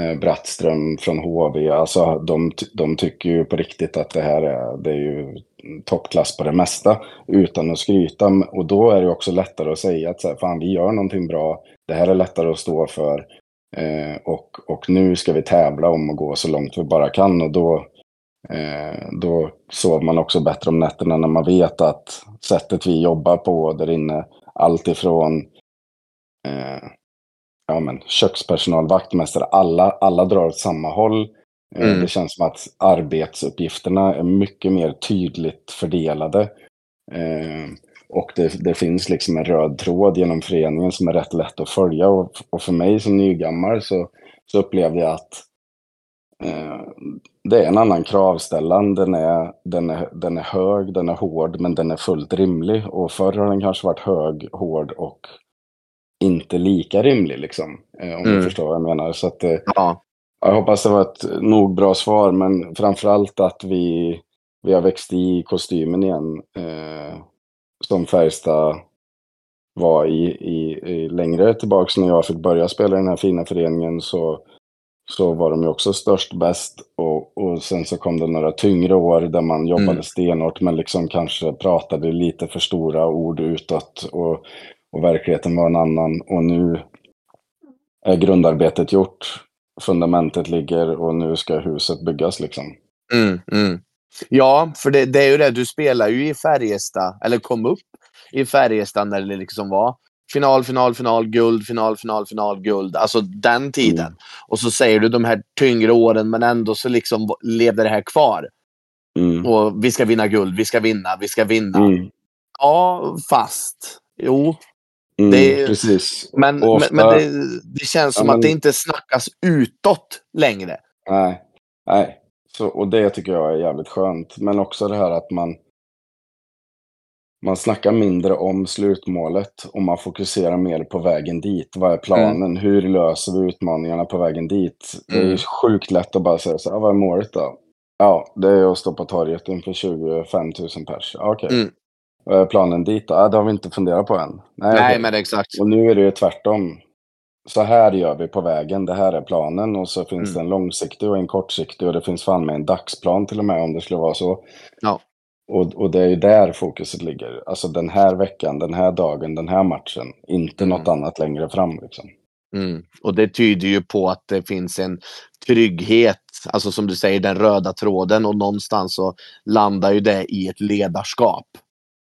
eh Brattström från HV. Alltså de, de tycker ju på riktigt att det här är, det är ju toppklass på det mesta. Utan att skryta. Och då är det också lättare att säga att så här, fan vi gör någonting bra. Det här är lättare att stå för. Eh, och, och nu ska vi tävla om att gå så långt vi bara kan. Och då, eh, då sover man också bättre om nätterna när man vet att sättet vi jobbar på där inne, allt ifrån eh, ja, men, kökspersonal, vaktmästare, alla, alla drar åt samma håll. Eh, Mm. Det känns som att arbetsuppgifterna är mycket mer tydligt fördelade. Eh, och det, det finns liksom en röd tråd genom föreningen som är rätt lätt att följa. Och, och för mig som nygammal så, så upplevde jag att eh, det är en annan kravställan. Den är, den, är, den är hög, den är hård, men den är fullt rimlig. Och förr har den kanske varit hög, hård och inte lika rimlig, liksom. Eh, om Mm. du förstår vad jag menar. Så att, eh, Ja. jag hoppas det var ett nog bra svar, men framförallt att vi, vi har växt i kostymen igen. Eh, som Färjestad var i, i, i längre tillbaks när jag fick börja spela i den här fina föreningen så, så var de ju också störst, bäst. Och, och sen så kom det några tyngre år där man jobbade Mm. stenhårt men liksom kanske pratade lite för stora ord utåt. Och, och verkligheten var en annan. Och nu är grundarbetet gjort. Fundamentet ligger och nu ska huset byggas liksom. Mm, mm. Ja, för det, det är ju det. Du spelar ju i Färjestad, eller kom upp i Färjestad när det liksom var final, final, final, guld, final, final, final, guld. Alltså den tiden. Mm. Och så säger du de här tyngre åren, men ändå så liksom levde det här kvar. Mm. Och vi ska vinna guld, vi ska vinna, vi ska vinna. Mm. Ja, fast. Jo, Mm. Det Precis. men, ofta- men, men det, det känns Ja, som men- att det inte snackas utåt längre. Nej, nej. Så, och det tycker jag är jävligt skönt. Men också det här att man man snackar mindre om slutmålet och man fokuserar mer på vägen dit. Vad är planen? Hur löser vi utmaningarna på vägen dit? Det är Mm. sjukt lätt att bara säga så här, "Ah, vad är målet då? Ja, det är att stå på torget inför 25 000 pers. Okej. Mm. Vad är planen dit då? Ja, det har vi inte funderat på än. Nej, Nej, men exakt. Och nu är det ju tvärtom. Så här gör vi på vägen, det här är planen och så finns Mm. det en långsiktig och en kortsiktig och det finns fan med en dagsplan till och med om det skulle vara så. Ja. Och, och det är ju där fokuset ligger. Alltså den här veckan, den här dagen, den här matchen. Inte Mm. något annat längre fram liksom. Mm. Och det tyder ju på att det finns en trygghet, alltså som du säger den röda tråden och någonstans så landar ju det i ett ledarskap.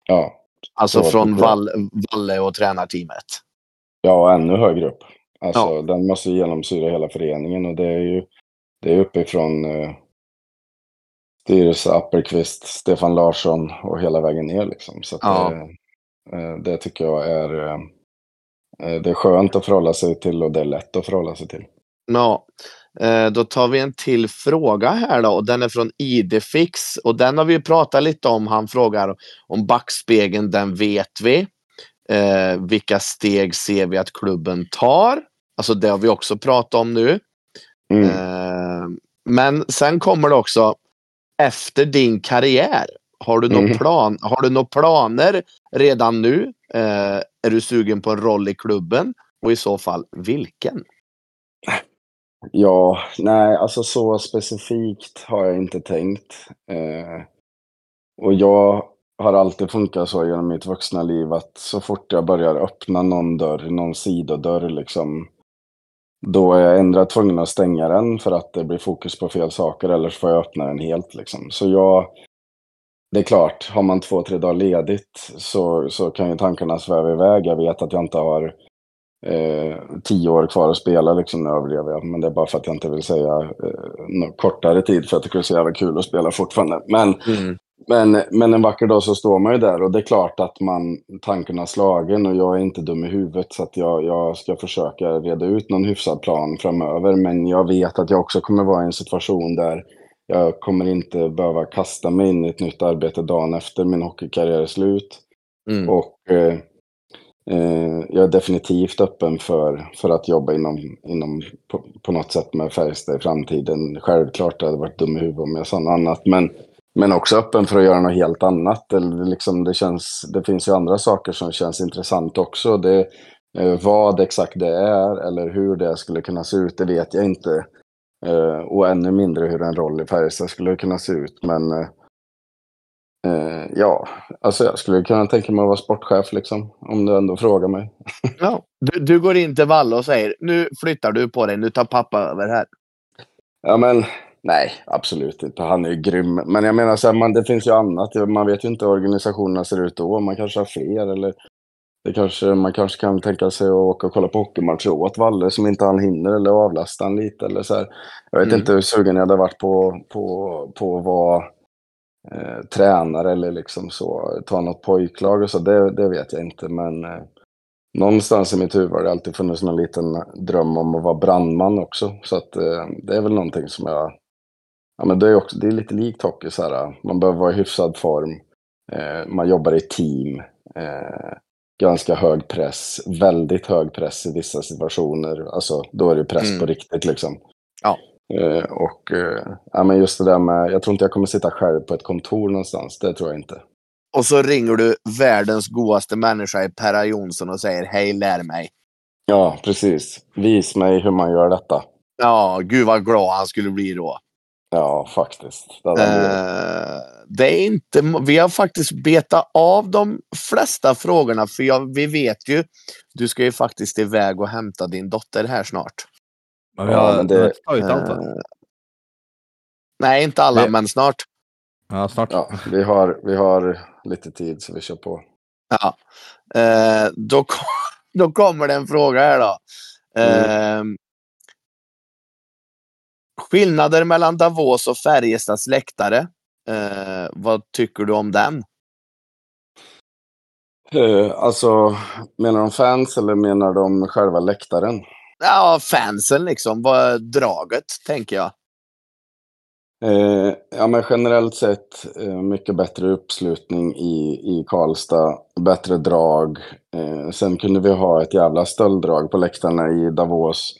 Ja, Alltså Så från tycker jag. Val Valle och tränarteamet. ja ännu högre upp. Alltså Ja. den måste genomsyra hela föreningen och det är ju det är uppifrån eh, styrelse, Appelqvist, Stefan Larsson och hela vägen ner liksom. Så Ja. det, eh, det tycker jag är eh, eh, det är skönt att förhålla sig till och det är lätt att förhålla sig till. Ja, eh, då tar vi en till fråga här då och den är från Idefix och den har vi ju pratat lite om. Han frågar om backspegeln, den vet vi. Eh, vilka steg ser vi att klubben tar? Alltså det har vi också pratat om nu. Mm. Eh, men sen kommer det också efter din karriär. Har du, någon Mm. plan, har du några planer redan nu? Eh, är du sugen på en roll i klubben? Och i så fall vilken? Ja, nej, alltså så specifikt har jag inte tänkt. Eh, och jag har alltid funkat så genom mitt vuxna liv att så fort jag börjar öppna någon dörr, någon sidodörr liksom, då är jag ändå tvungen att stänga den för att det blir fokus på fel saker eller så får jag öppna den helt liksom. Så jag, det är klart, har man två, tre dagar ledigt så, så kan ju tankarna sväva iväg. Jag vet att jag inte har eh, tio år kvar att spela liksom, nu överlever jag. Men det är bara för att jag inte vill säga eh, någon kortare tid för att det skulle så jävla kul att spela fortfarande. Men, mm men, men en vacker dag så står man ju där och det är klart att man, tanken har slagen och jag är inte dum i huvudet så att jag, jag ska försöka reda ut någon hyfsad plan framöver. Men jag vet att jag också kommer vara i en situation där jag kommer inte behöva kasta mig in i ett nytt arbete dagen efter min hockeykarriär är slut. Mm. Och eh, eh, jag är definitivt öppen för, för att jobba inom, inom på, på något sätt med Färjestad i framtiden. Självklart det hade varit dum i huvudet om jag sa något annat. Men, men också öppen för att göra något helt annat. Eller liksom det, känns, det finns ju andra saker som känns intressant också. Det, eh, vad exakt det är eller hur det skulle kunna se ut, det vet jag inte. Eh, och ännu mindre hur en roll i Färjestad skulle kunna se ut. Men eh, ja, alltså jag skulle kunna tänka mig att vara sportchef liksom. Om du ändå frågar mig. Ja. Du, du går in till Valle och säger nu flyttar du på dig, nu tar pappa över här. Ja men, nej, absolut inte. Han är ju grym. Men jag menar så här, man, det finns ju annat. Man vet ju inte hur organisationerna ser ut då. Man kanske har fler eller det kanske, man kanske kan tänka sig att åka och kolla på hockeymatcher åt Valle som inte han hinner eller avlasta han lite eller så här. Jag vet Mm. inte hur sugen jag hade varit på, på, på att vara eh, tränare eller liksom så, ta något pojklag och så. Det, det vet jag inte men eh, någonstans i mitt huvud har det alltid funnits någon liten dröm om att vara brandman också. Så att eh, det är väl någonting som jag Ja, men det är, också, det är lite likt hockey. Så här, man behöver vara i hyfsad form. Eh, man jobbar i team. Eh, ganska hög press. Väldigt hög press i vissa situationer. Alltså, då är det press Mm. på riktigt liksom. Ja. Eh, och ja, men just det där med, jag tror inte jag kommer sitta själv på ett kontor någonstans. Det tror jag inte. Och så ringer du världens godaste människa i Perra Jonsson och säger hej, lär mig. Ja, precis. Vis mig hur man gör detta. Ja, gud vad glad han skulle bli då. Ja, faktiskt. Det. Eh, det är inte, vi har faktiskt betat av de flesta frågorna, för jag, vi vet ju, du ska ju faktiskt iväg och hämta din dotter här snart. Men vi Ja, har men det- tagit allt? Eh, nej, inte alla, Det- men snart. Ja, snart. Ja, vi har, vi har lite tid så vi kör på. Ja. Eh, då, då kommer det en fråga här då. Eh, skillnader mellan Davos och Färjestads läktare. Eh, vad tycker du om den? Eh, alltså, menar de fans eller menar de själva läktaren? Ja, fansen liksom. Vad draget, tänker jag. Eh, ja, men generellt sett eh, mycket bättre uppslutning i, i Karlstad, bättre drag. Eh, sen kunde vi ha ett jävla stölddrag på läktarna i Davos.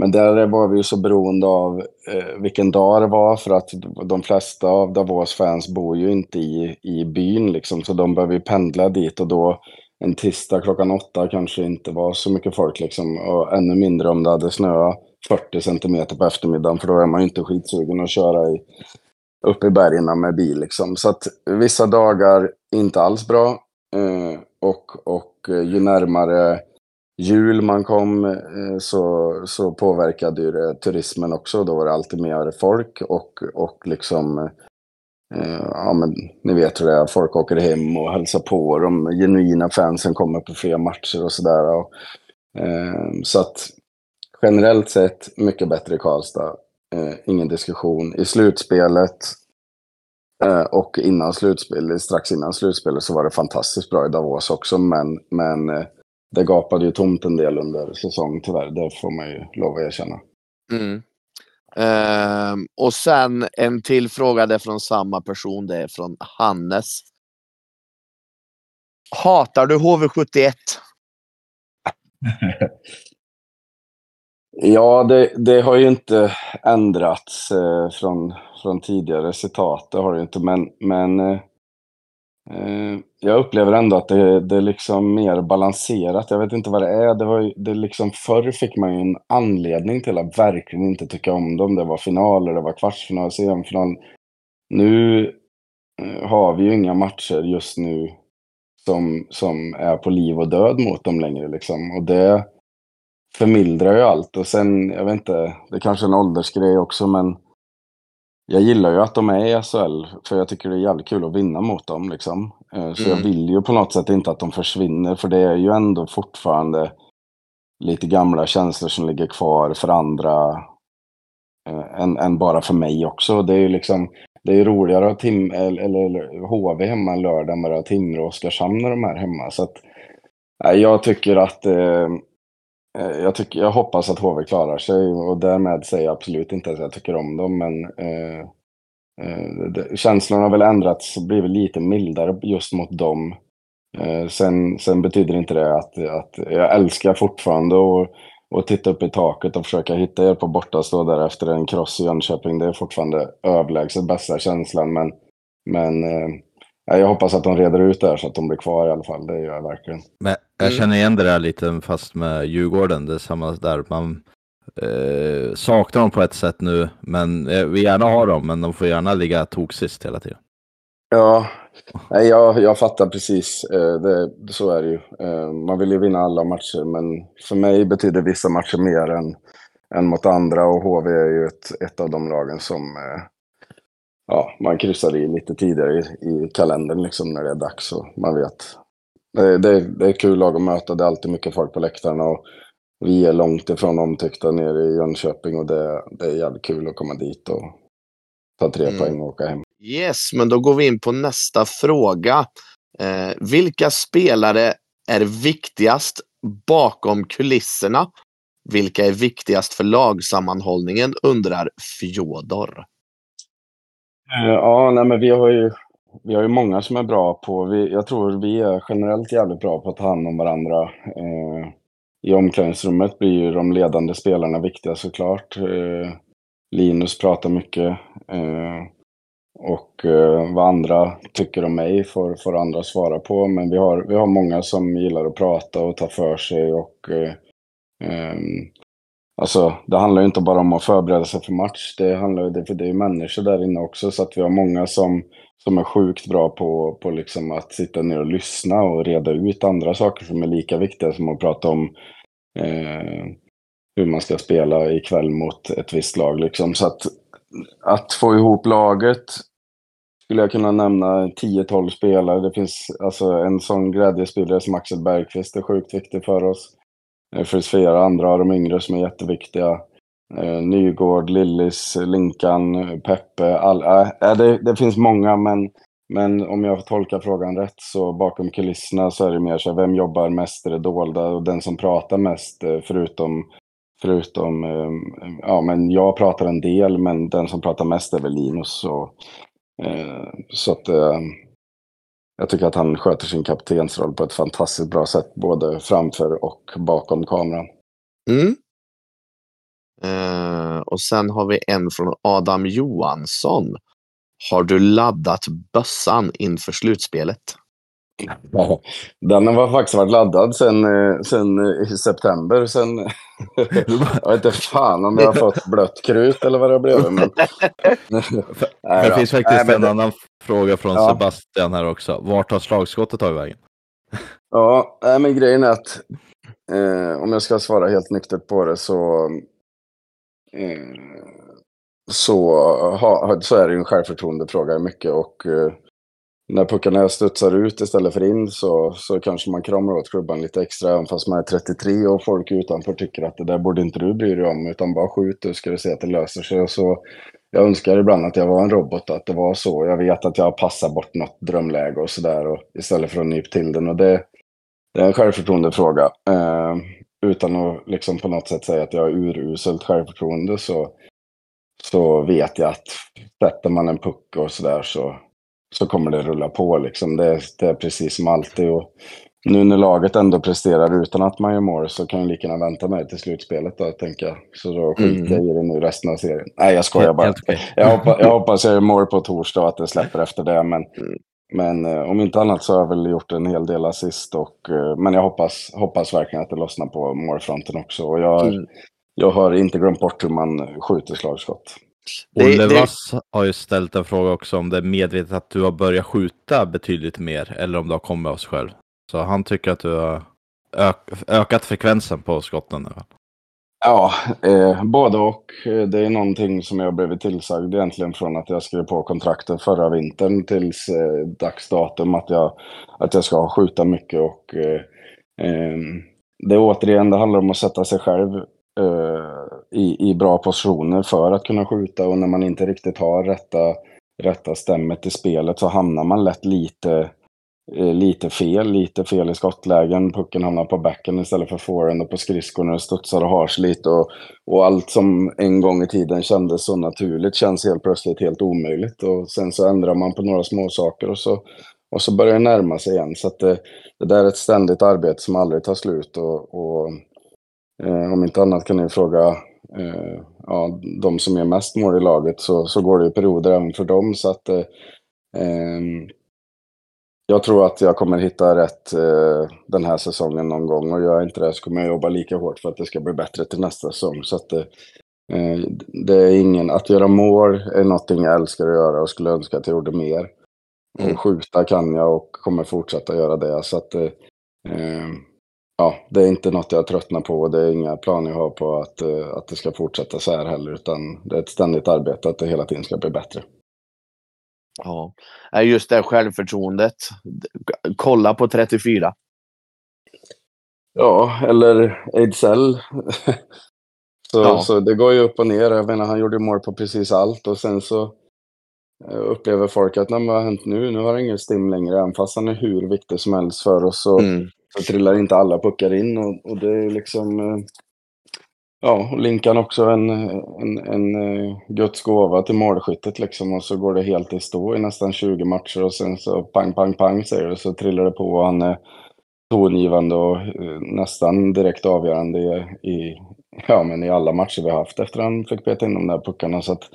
Men där var vi ju så beroende av eh, vilken dag det var för att de flesta av Davos fans bor ju inte i, i byn liksom, så de behöver ju pendla dit och då en tisdag klockan åtta kanske inte var så mycket folk liksom, och ännu mindre om det hade snöat 40 centimeter på eftermiddagen för då är man ju inte skitsugen att köra i, upp i bergen med bil liksom. Så att vissa dagar inte alls bra eh, och, och eh, ju närmare jul man kom eh, så, så påverkade ju det turismen också. Då var det alltid mer folk och, och liksom eh, ja men ni vet hur det är, folk åker hem och hälsar på. De genuina fansen kommer på fler matcher och sådär. Eh, så att generellt sett mycket bättre i Karlstad. Eh, ingen diskussion. I slutspelet eh, och innan slutspelet, strax innan slutspelet så var det fantastiskt bra i Davos också. Men, men eh, det gapade ju tomt en del under säsongen tyvärr. Det får man ju lov att erkänna. Mm. Ehm, och sen en till fråga, det är från samma person, det är från Hannes. Hatar du HV71? Ja, det, det har ju inte ändrats eh, från, från tidigare citat. Det har det inte. Men, men eh, Eh, jag upplever ändå att det, det är liksom mer balanserat. Jag vet inte vad det är. Det var det liksom, förr fick man ju en anledning till att verkligen inte tycka om dem. Det var finaler, det var kvartsfinal, semifinal. Nu eh, har vi ju inga matcher just nu som, som är på liv och död mot dem längre. Liksom. Och det förmildrar ju allt. Och sen, jag vet inte, det kanske är en åldersgrej också, men jag gillar ju att de är i SHL, för jag tycker det är jävligt kul att vinna mot dem. Liksom. Eh, Så jag Mm. vill ju på något sätt inte att de försvinner, för det är ju ändå fortfarande lite gamla känslor som ligger kvar för andra eh, än, än bara för mig också. Det är ju liksom, det är roligare att ha Tim, eller, eller HV hemma en lördag än att ha Timrå och Oskarshamn när de är hemma. Så att, jag tycker att Eh, Eh, jag, tycker, jag hoppas att HV klarar sig och därmed säger jag absolut inte att jag tycker om dem. Men eh, eh, det, känslan har väl ändrats och blivit lite mildare just mot dem. Eh, sen, sen betyder inte det att, att jag älskar fortfarande att och titta upp i taket och försöka hitta er på borta stå där efter en kross i Jönköping. Det är fortfarande överlägset bästa känslan. Men, men eh, jag hoppas att de reder ut det här så att de blir kvar i alla fall. Det gör jag verkligen. Men jag Mm. känner igen det där lite fast med Djurgården. Det är samma där. Man eh, saknar dem på ett sätt nu, men eh, vi gärna har dem, men de får gärna ligga toksist hela tiden. Ja, nej, jag, jag fattar precis. Eh, det, så är det ju. Eh, man vill ju vinna alla matcher, men för mig betyder vissa matcher mer än, än mot andra. Och HV är ju ett, ett av de lagen som eh, ja, man kryssar i lite tidigare i, i kalendern liksom, när det är dags. Och man vet. Det, det, det är kul lag att möta. Det är alltid mycket folk på läktarna. Och vi är långt ifrån omtyckta nere i Jönköping och det, det är jävligt kul att komma dit och ta tre Mm. poäng och åka hem. Yes, men då går vi in på nästa fråga. Eh, vilka spelare är viktigast bakom kulisserna? Vilka är viktigast för lagsammanhållningen, undrar Fjodor. Eh, Ja, nej, men vi har ju, vi har ju många som är bra på, vi, jag tror vi är generellt jävligt bra på att ta hand om varandra. Eh, I omklädningsrummet blir ju de ledande spelarna viktiga såklart. Eh, Linus pratar mycket. Eh, och eh, vad andra tycker om mig får, får andra svara på. Men vi har, vi har många som gillar att prata och ta för sig och eh, ehm, Alltså, det handlar ju inte bara om att förbereda sig för match. Det handlar det, för det är ju människor där inne också. Så att vi har många som, som är sjukt bra på, på liksom att sitta ner och lyssna och reda ut andra saker som är lika viktiga som att prata om eh, hur man ska spela ikväll mot ett visst lag. Liksom. Så att, att få ihop laget skulle jag kunna nämna 10-12 spelare. Det finns alltså en sån glädjespelare som Axel Bergqvist är sjukt viktig för oss. Eh, Det finns flera andra av de yngre som är jätteviktiga. Eh, Nygård, Lillis, Linkan, Peppe. All, äh, det, det finns många, men, men om jag tolkar frågan rätt så bakom kulisserna så är det mer så här, vem jobbar mest i det dolda och den som pratar mest förutom Förutom, ehm, ja men jag pratar en del men den som pratar mest är väl Linus. Så, eh, så att eh, jag tycker att han sköter sin kaptensroll på ett fantastiskt bra sätt, både framför och bakom kameran. Mm. Eh, och sen har vi en från Adam Johansson. Har du laddat bössan inför slutspelet? Den har faktiskt varit laddad sen, eh, sen eh, i september. Sen, jag vet inte fan om jag har fått blött krut eller vad det har blivit. Men... det finns faktiskt Nej, en det... annan fråga från ja. Sebastian här också. Vart har slagskottet tagit vägen? Ja, men grejen är att eh, om jag ska svara helt nyktert på det så Eh, så, ha, så är det ju en självförtroendefråga mycket och eh, när puckarna studsar ut istället för in så, så kanske man kramar åt klubban lite extra även fast man är 33 och folk utanför tycker att det där borde inte du bry dig om utan bara skjut du ska du se att det löser sig. Och så, jag önskar ibland att jag var en robot att det var så. Jag vet att jag passar bort något drömläge och sådär istället för att nypa till den. Och det, det är en självförtroendefråga. Eh, utan att liksom på något sätt säga att jag har uruselt självförtroende så, så vet jag att sätter man en puck och sådär så, så kommer det rulla på. Liksom. Det, det är precis som alltid. Och nu när laget ändå presterar utan att man gör mål så kan jag lika gärna vänta med till slutspelet då, tänker jag. Så då skiter jag mm. i det nu resten av serien. Nej, jag skojar bara. Jag hoppas, jag hoppas jag gör mål på torsdag och att det släpper efter det. Men, mm. Men eh, om inte annat så har jag väl gjort en hel del assist. Och, eh, men jag hoppas, hoppas verkligen att det lossnar på målfronten också. Och jag, mm. jag har inte glömt bort hur man skjuter slagskott. Olle. Vass har ju ställt en fråga också om det är medvetet att du har börjat skjuta betydligt mer eller om det har kommit av sig själv. Så han tycker att du har ök ökat frekvensen på skotten. Ja, eh, både och. Det är någonting som jag blivit tillsagd egentligen från att jag skrev på kontraktet förra vintern tills eh, dagsdatum att jag, att jag ska skjuta mycket och eh, eh, det är återigen, det handlar om att sätta sig själv eh, i, i bra positioner för att kunna skjuta och när man inte riktigt har rätta, rätta stämmet i spelet så hamnar man lätt lite, Eh, lite fel, lite fel i skottlägen. Pucken hamnar på backen istället för forehand och på skridskorna och studsar och har sig lite och, och allt som en gång i tiden kändes så naturligt känns helt plötsligt helt omöjligt och sen så ändrar man på några små saker och så och så börjar det närma sig igen. Så att det, det där är ett ständigt arbete som aldrig tar slut. Och, och Eh, om inte annat kan ni fråga eh, ja, de som är mest mål i laget så, så går det i perioder även för dem. Så att, eh, ehm, jag tror att jag kommer hitta rätt eh, den här säsongen någon gång och gör jag inte det så kommer jag jobba lika hårt för att det ska bli bättre till nästa säsong. Så att, eh, det är ingen, att göra mål är någonting jag älskar att göra och skulle önska att jag gjorde mer. Mm. Och skjuta kan jag och kommer fortsätta göra det. Så att, eh, ja, det är inte något jag tröttnar på och det är inga planer jag har på att, eh, att det ska fortsätta så här heller. Utan det är ett ständigt arbete att det hela tiden ska bli bättre. Ja, just det självförtroendet. Kolla på 34. Ja, eller Ejdsell. så, ja. så det går ju upp och ner. Jag menar, han gjorde mål på precis allt och sen så eh, upplever folk att vad har hänt nu? Nu har han ingen stim längre, även fast han är hur viktig som helst för oss. Så mm så trillar inte alla puckar in och, och det är liksom... Eh, ja, Linkan också en, en, en uh, Guds gåva till målskyttet liksom och så går det helt i stå i nästan 20 matcher och sen så pang, pang, pang säger det så trillar det på och han är tongivande och uh, nästan direkt avgörande i, i, ja, men i alla matcher vi har haft efter han fick peta in de där puckarna. Så att,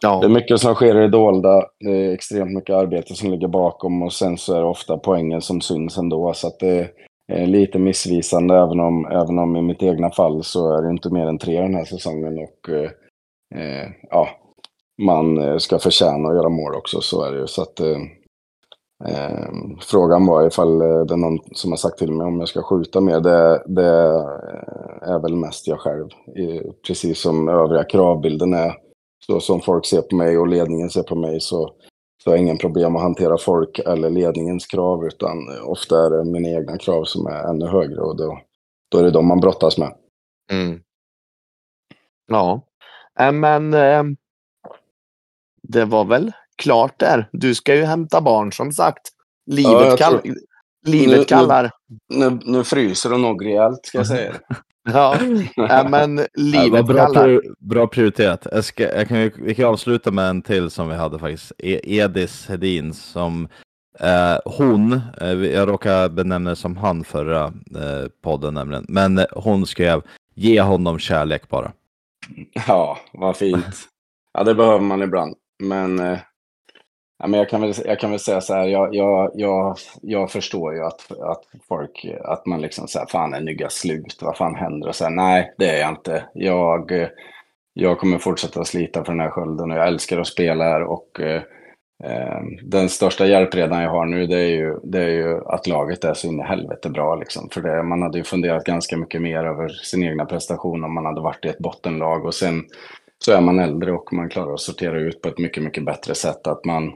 Ja. Det är mycket som sker i det dolda. Det är extremt mycket arbete som ligger bakom och sen så är det ofta poängen som syns ändå. Så att det, eh, Eh, lite missvisande även om, även om i mitt egna fall så är det inte mer än tre den här säsongen och eh, eh ja, man eh, ska förtjäna att göra mål också, så är det ju. Så att, eh, eh, frågan var ifall det är någon som har sagt till mig om jag ska skjuta mer. Det, det är väl mest jag själv. Precis som övriga kravbilden är. Så som folk ser på mig och ledningen ser på mig så, så är det ingen problem att hantera folk eller ledningens krav. Utan ofta är det mina egna krav som är ännu högre och då, då är det de man brottas med. Mm. Ja, men det var väl klart där. Du ska ju hämta barn som sagt. Livet, ja, kall. Livet nu, kallar. Nu, nu, nu fryser det nog rejält ska jag säga. ja, men livet ja, bra, kallar. bra prioriterat. Jag ska, jag kan, vi kan avsluta med en till som vi hade faktiskt. E Edis Hedin som eh, hon, eh, jag råkade benämna det som han förra eh, podden nämligen, men hon skrev ge honom kärlek bara. Ja, vad fint. Ja, det behöver man ibland. Men, eh, ja, men jag, kan väl, jag kan väl säga så här, jag, jag, jag, jag förstår ju att, att folk, att man liksom säger fan är Nygga slut, vad fan händer? Och så här, nej, det är jag inte. Jag, jag kommer fortsätta slita för den här skölden och jag älskar att spela här och eh, eh, den största hjälpredan jag har nu det är, ju, det är ju att laget är så in i helvete bra. Liksom. För det, man hade ju funderat ganska mycket mer över sin egna prestation om man hade varit i ett bottenlag. Och sen så är man äldre och man klarar att sortera ut på ett mycket, mycket bättre sätt. Att man, eh,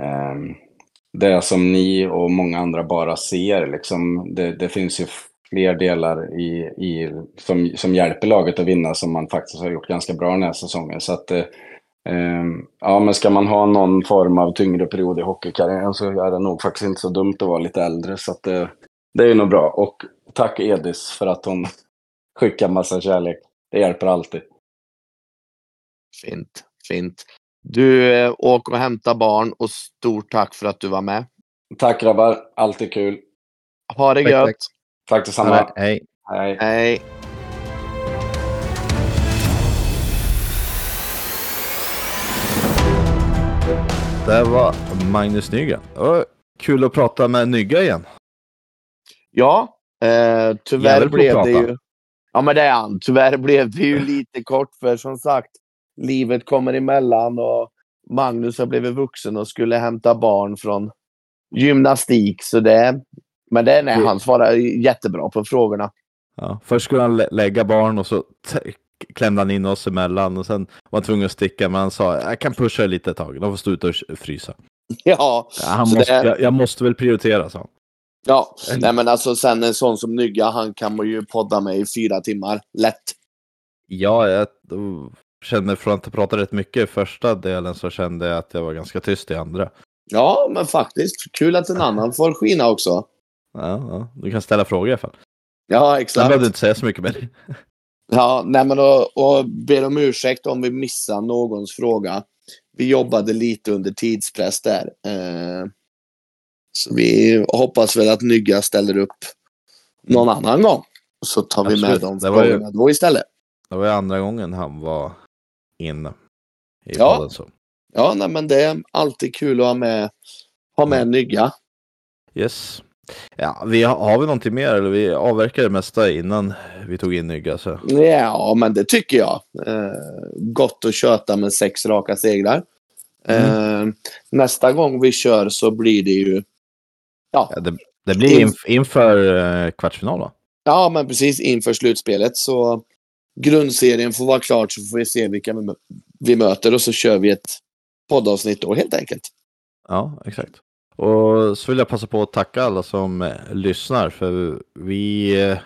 Ehm, det som ni och många andra bara ser, liksom, det, det finns ju fler delar i, i, som, som hjälper laget att vinna som man faktiskt har gjort ganska bra den här säsongen. Så att, eh, ja, men ska man ha någon form av tyngre period i hockeykarriären så är det nog faktiskt inte så dumt att vara lite äldre. Så att, eh, det är nog bra. Och tack Edis för att hon skickar massa kärlek. Det hjälper alltid. Fint, fint. Du eh, åker och hämtar barn och stort tack för att du var med. Tack grabbar, alltid kul. Ha det tack, gött. Tack, tack detsamma. Hej. Hej. Hej. Det var Magnus Nygren. kul att prata med Nygga igen. Ja, eh, tyvärr blev det ju... Ja, men det är han. Tyvärr blev det ju lite kort för som sagt, livet kommer emellan och Magnus har blivit vuxen och skulle hämta barn från gymnastik. Så det, men det, nej, han svarar jättebra på frågorna. Ja, först skulle han lä lägga barn och så klämde han in oss emellan och sen var han tvungen att sticka. Men han sa jag kan pusha lite ett tag. De får stå ute och frysa. Ja, ja han måste, det... jag, jag, måste väl prioritera, sa han. Ja, nej men alltså sen en sån som Nygga, han kan man ju podda med i fyra timmar, lätt. Ja, jag, kände från att jag pratade rätt mycket i första delen så kände jag att jag var ganska tyst i andra. Ja, men faktiskt. Kul att en annan får skina också. Ja, ja. du kan ställa frågor i alla fall. Ja, exakt. Jag behövde inte säga så mycket mer. Ja, nej men och, och ber om ursäkt om vi missar någons fråga. Vi jobbade lite under tidspress där. Eh, så vi hoppas väl att Nygga ställer upp någon annan gång. Så tar vi Absolut. med de frågorna ju, då istället. Det var ju andra gången han var in i ja. podden. Så. Ja, nej, men det är alltid kul att ha med, ha med Nygga. Yes. Ja, vi har, har vi någonting mer eller vi avverkade det mesta innan vi tog in Nygga? Så. Ja, men det tycker jag. Eh, gott att köta med sex raka segrar. Mm. Eh, nästa gång vi kör så blir det ju... Ja, ja det, det, blir inf inför eh, kvartsfinal va? Ja, men precis inför slutspelet så grundserien får vara klart så får vi se vilka vi möter och så kör vi ett poddavsnitt då helt enkelt. Ja, exakt. Och så vill jag passa på att tacka alla som eh, lyssnar för vi, eh,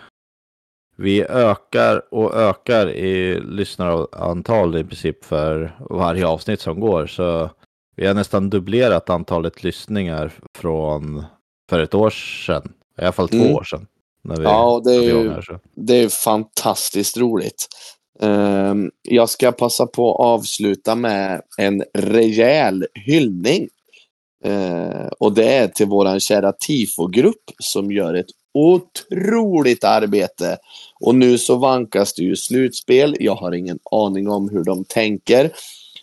vi ökar och ökar i lyssnarantal i princip för varje avsnitt som går. Så vi har nästan dubblerat antalet lyssningar från för ett år sedan. I alla fall två mm. år sedan. När vi ja, det är, ju, det är fantastiskt roligt. Um, jag ska passa på att avsluta med en rejäl hyllning. Uh, och det är till våran kära TIFO-grupp som gör ett otroligt arbete. Och nu så vankas det ju slutspel. Jag har ingen aning om hur de tänker.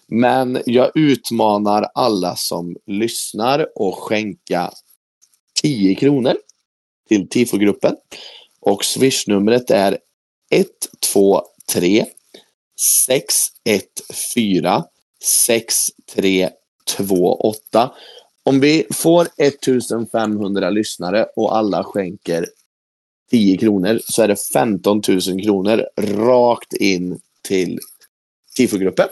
Men jag utmanar alla som lyssnar att skänka 10 kronor till tifogruppen. Och swishnumret är 123 614 6328. Om vi får 1500 lyssnare och alla skänker 10 kronor så är det 15 000 kronor rakt in till tifogruppen.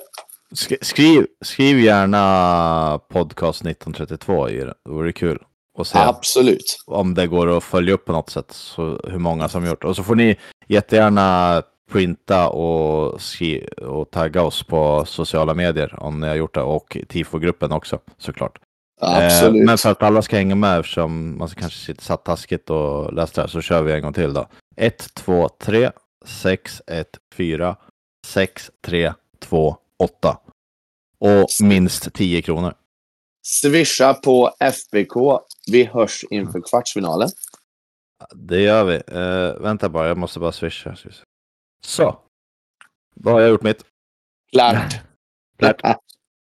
Sk- Skriv, skriv gärna podcast 1932 i den, Det vore kul. Och se Absolut. om det går att följa upp på något sätt. Så hur många som gjort. Och så får ni jättegärna printa och, skri- och tagga oss på sociala medier om ni har gjort det. Och tifogruppen också såklart. Absolut. Eh, men för att alla ska hänga med eftersom man kanske sitter satt taskigt och läst det här så kör vi en gång till då. 1, 2, 3, 6, 1, 4, 6, 3, 2, 8. Och minst 10 kronor. Swisha på FBK. Vi hörs inför kvartsfinalen. Det gör vi. Eh, vänta bara, jag måste bara swisha. Så. Då har jag gjort mitt. Klart. Klart.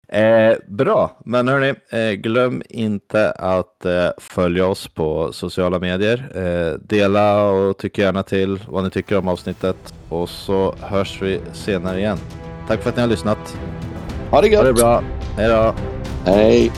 Eh, bra, men hörni, eh, glöm inte att eh, följa oss på sociala medier. Eh, dela och tyck gärna till vad ni tycker om avsnittet. Och så hörs vi senare igen. Tack för att ni har lyssnat. Ha det Ha det gött. bra. Hej då. Hej.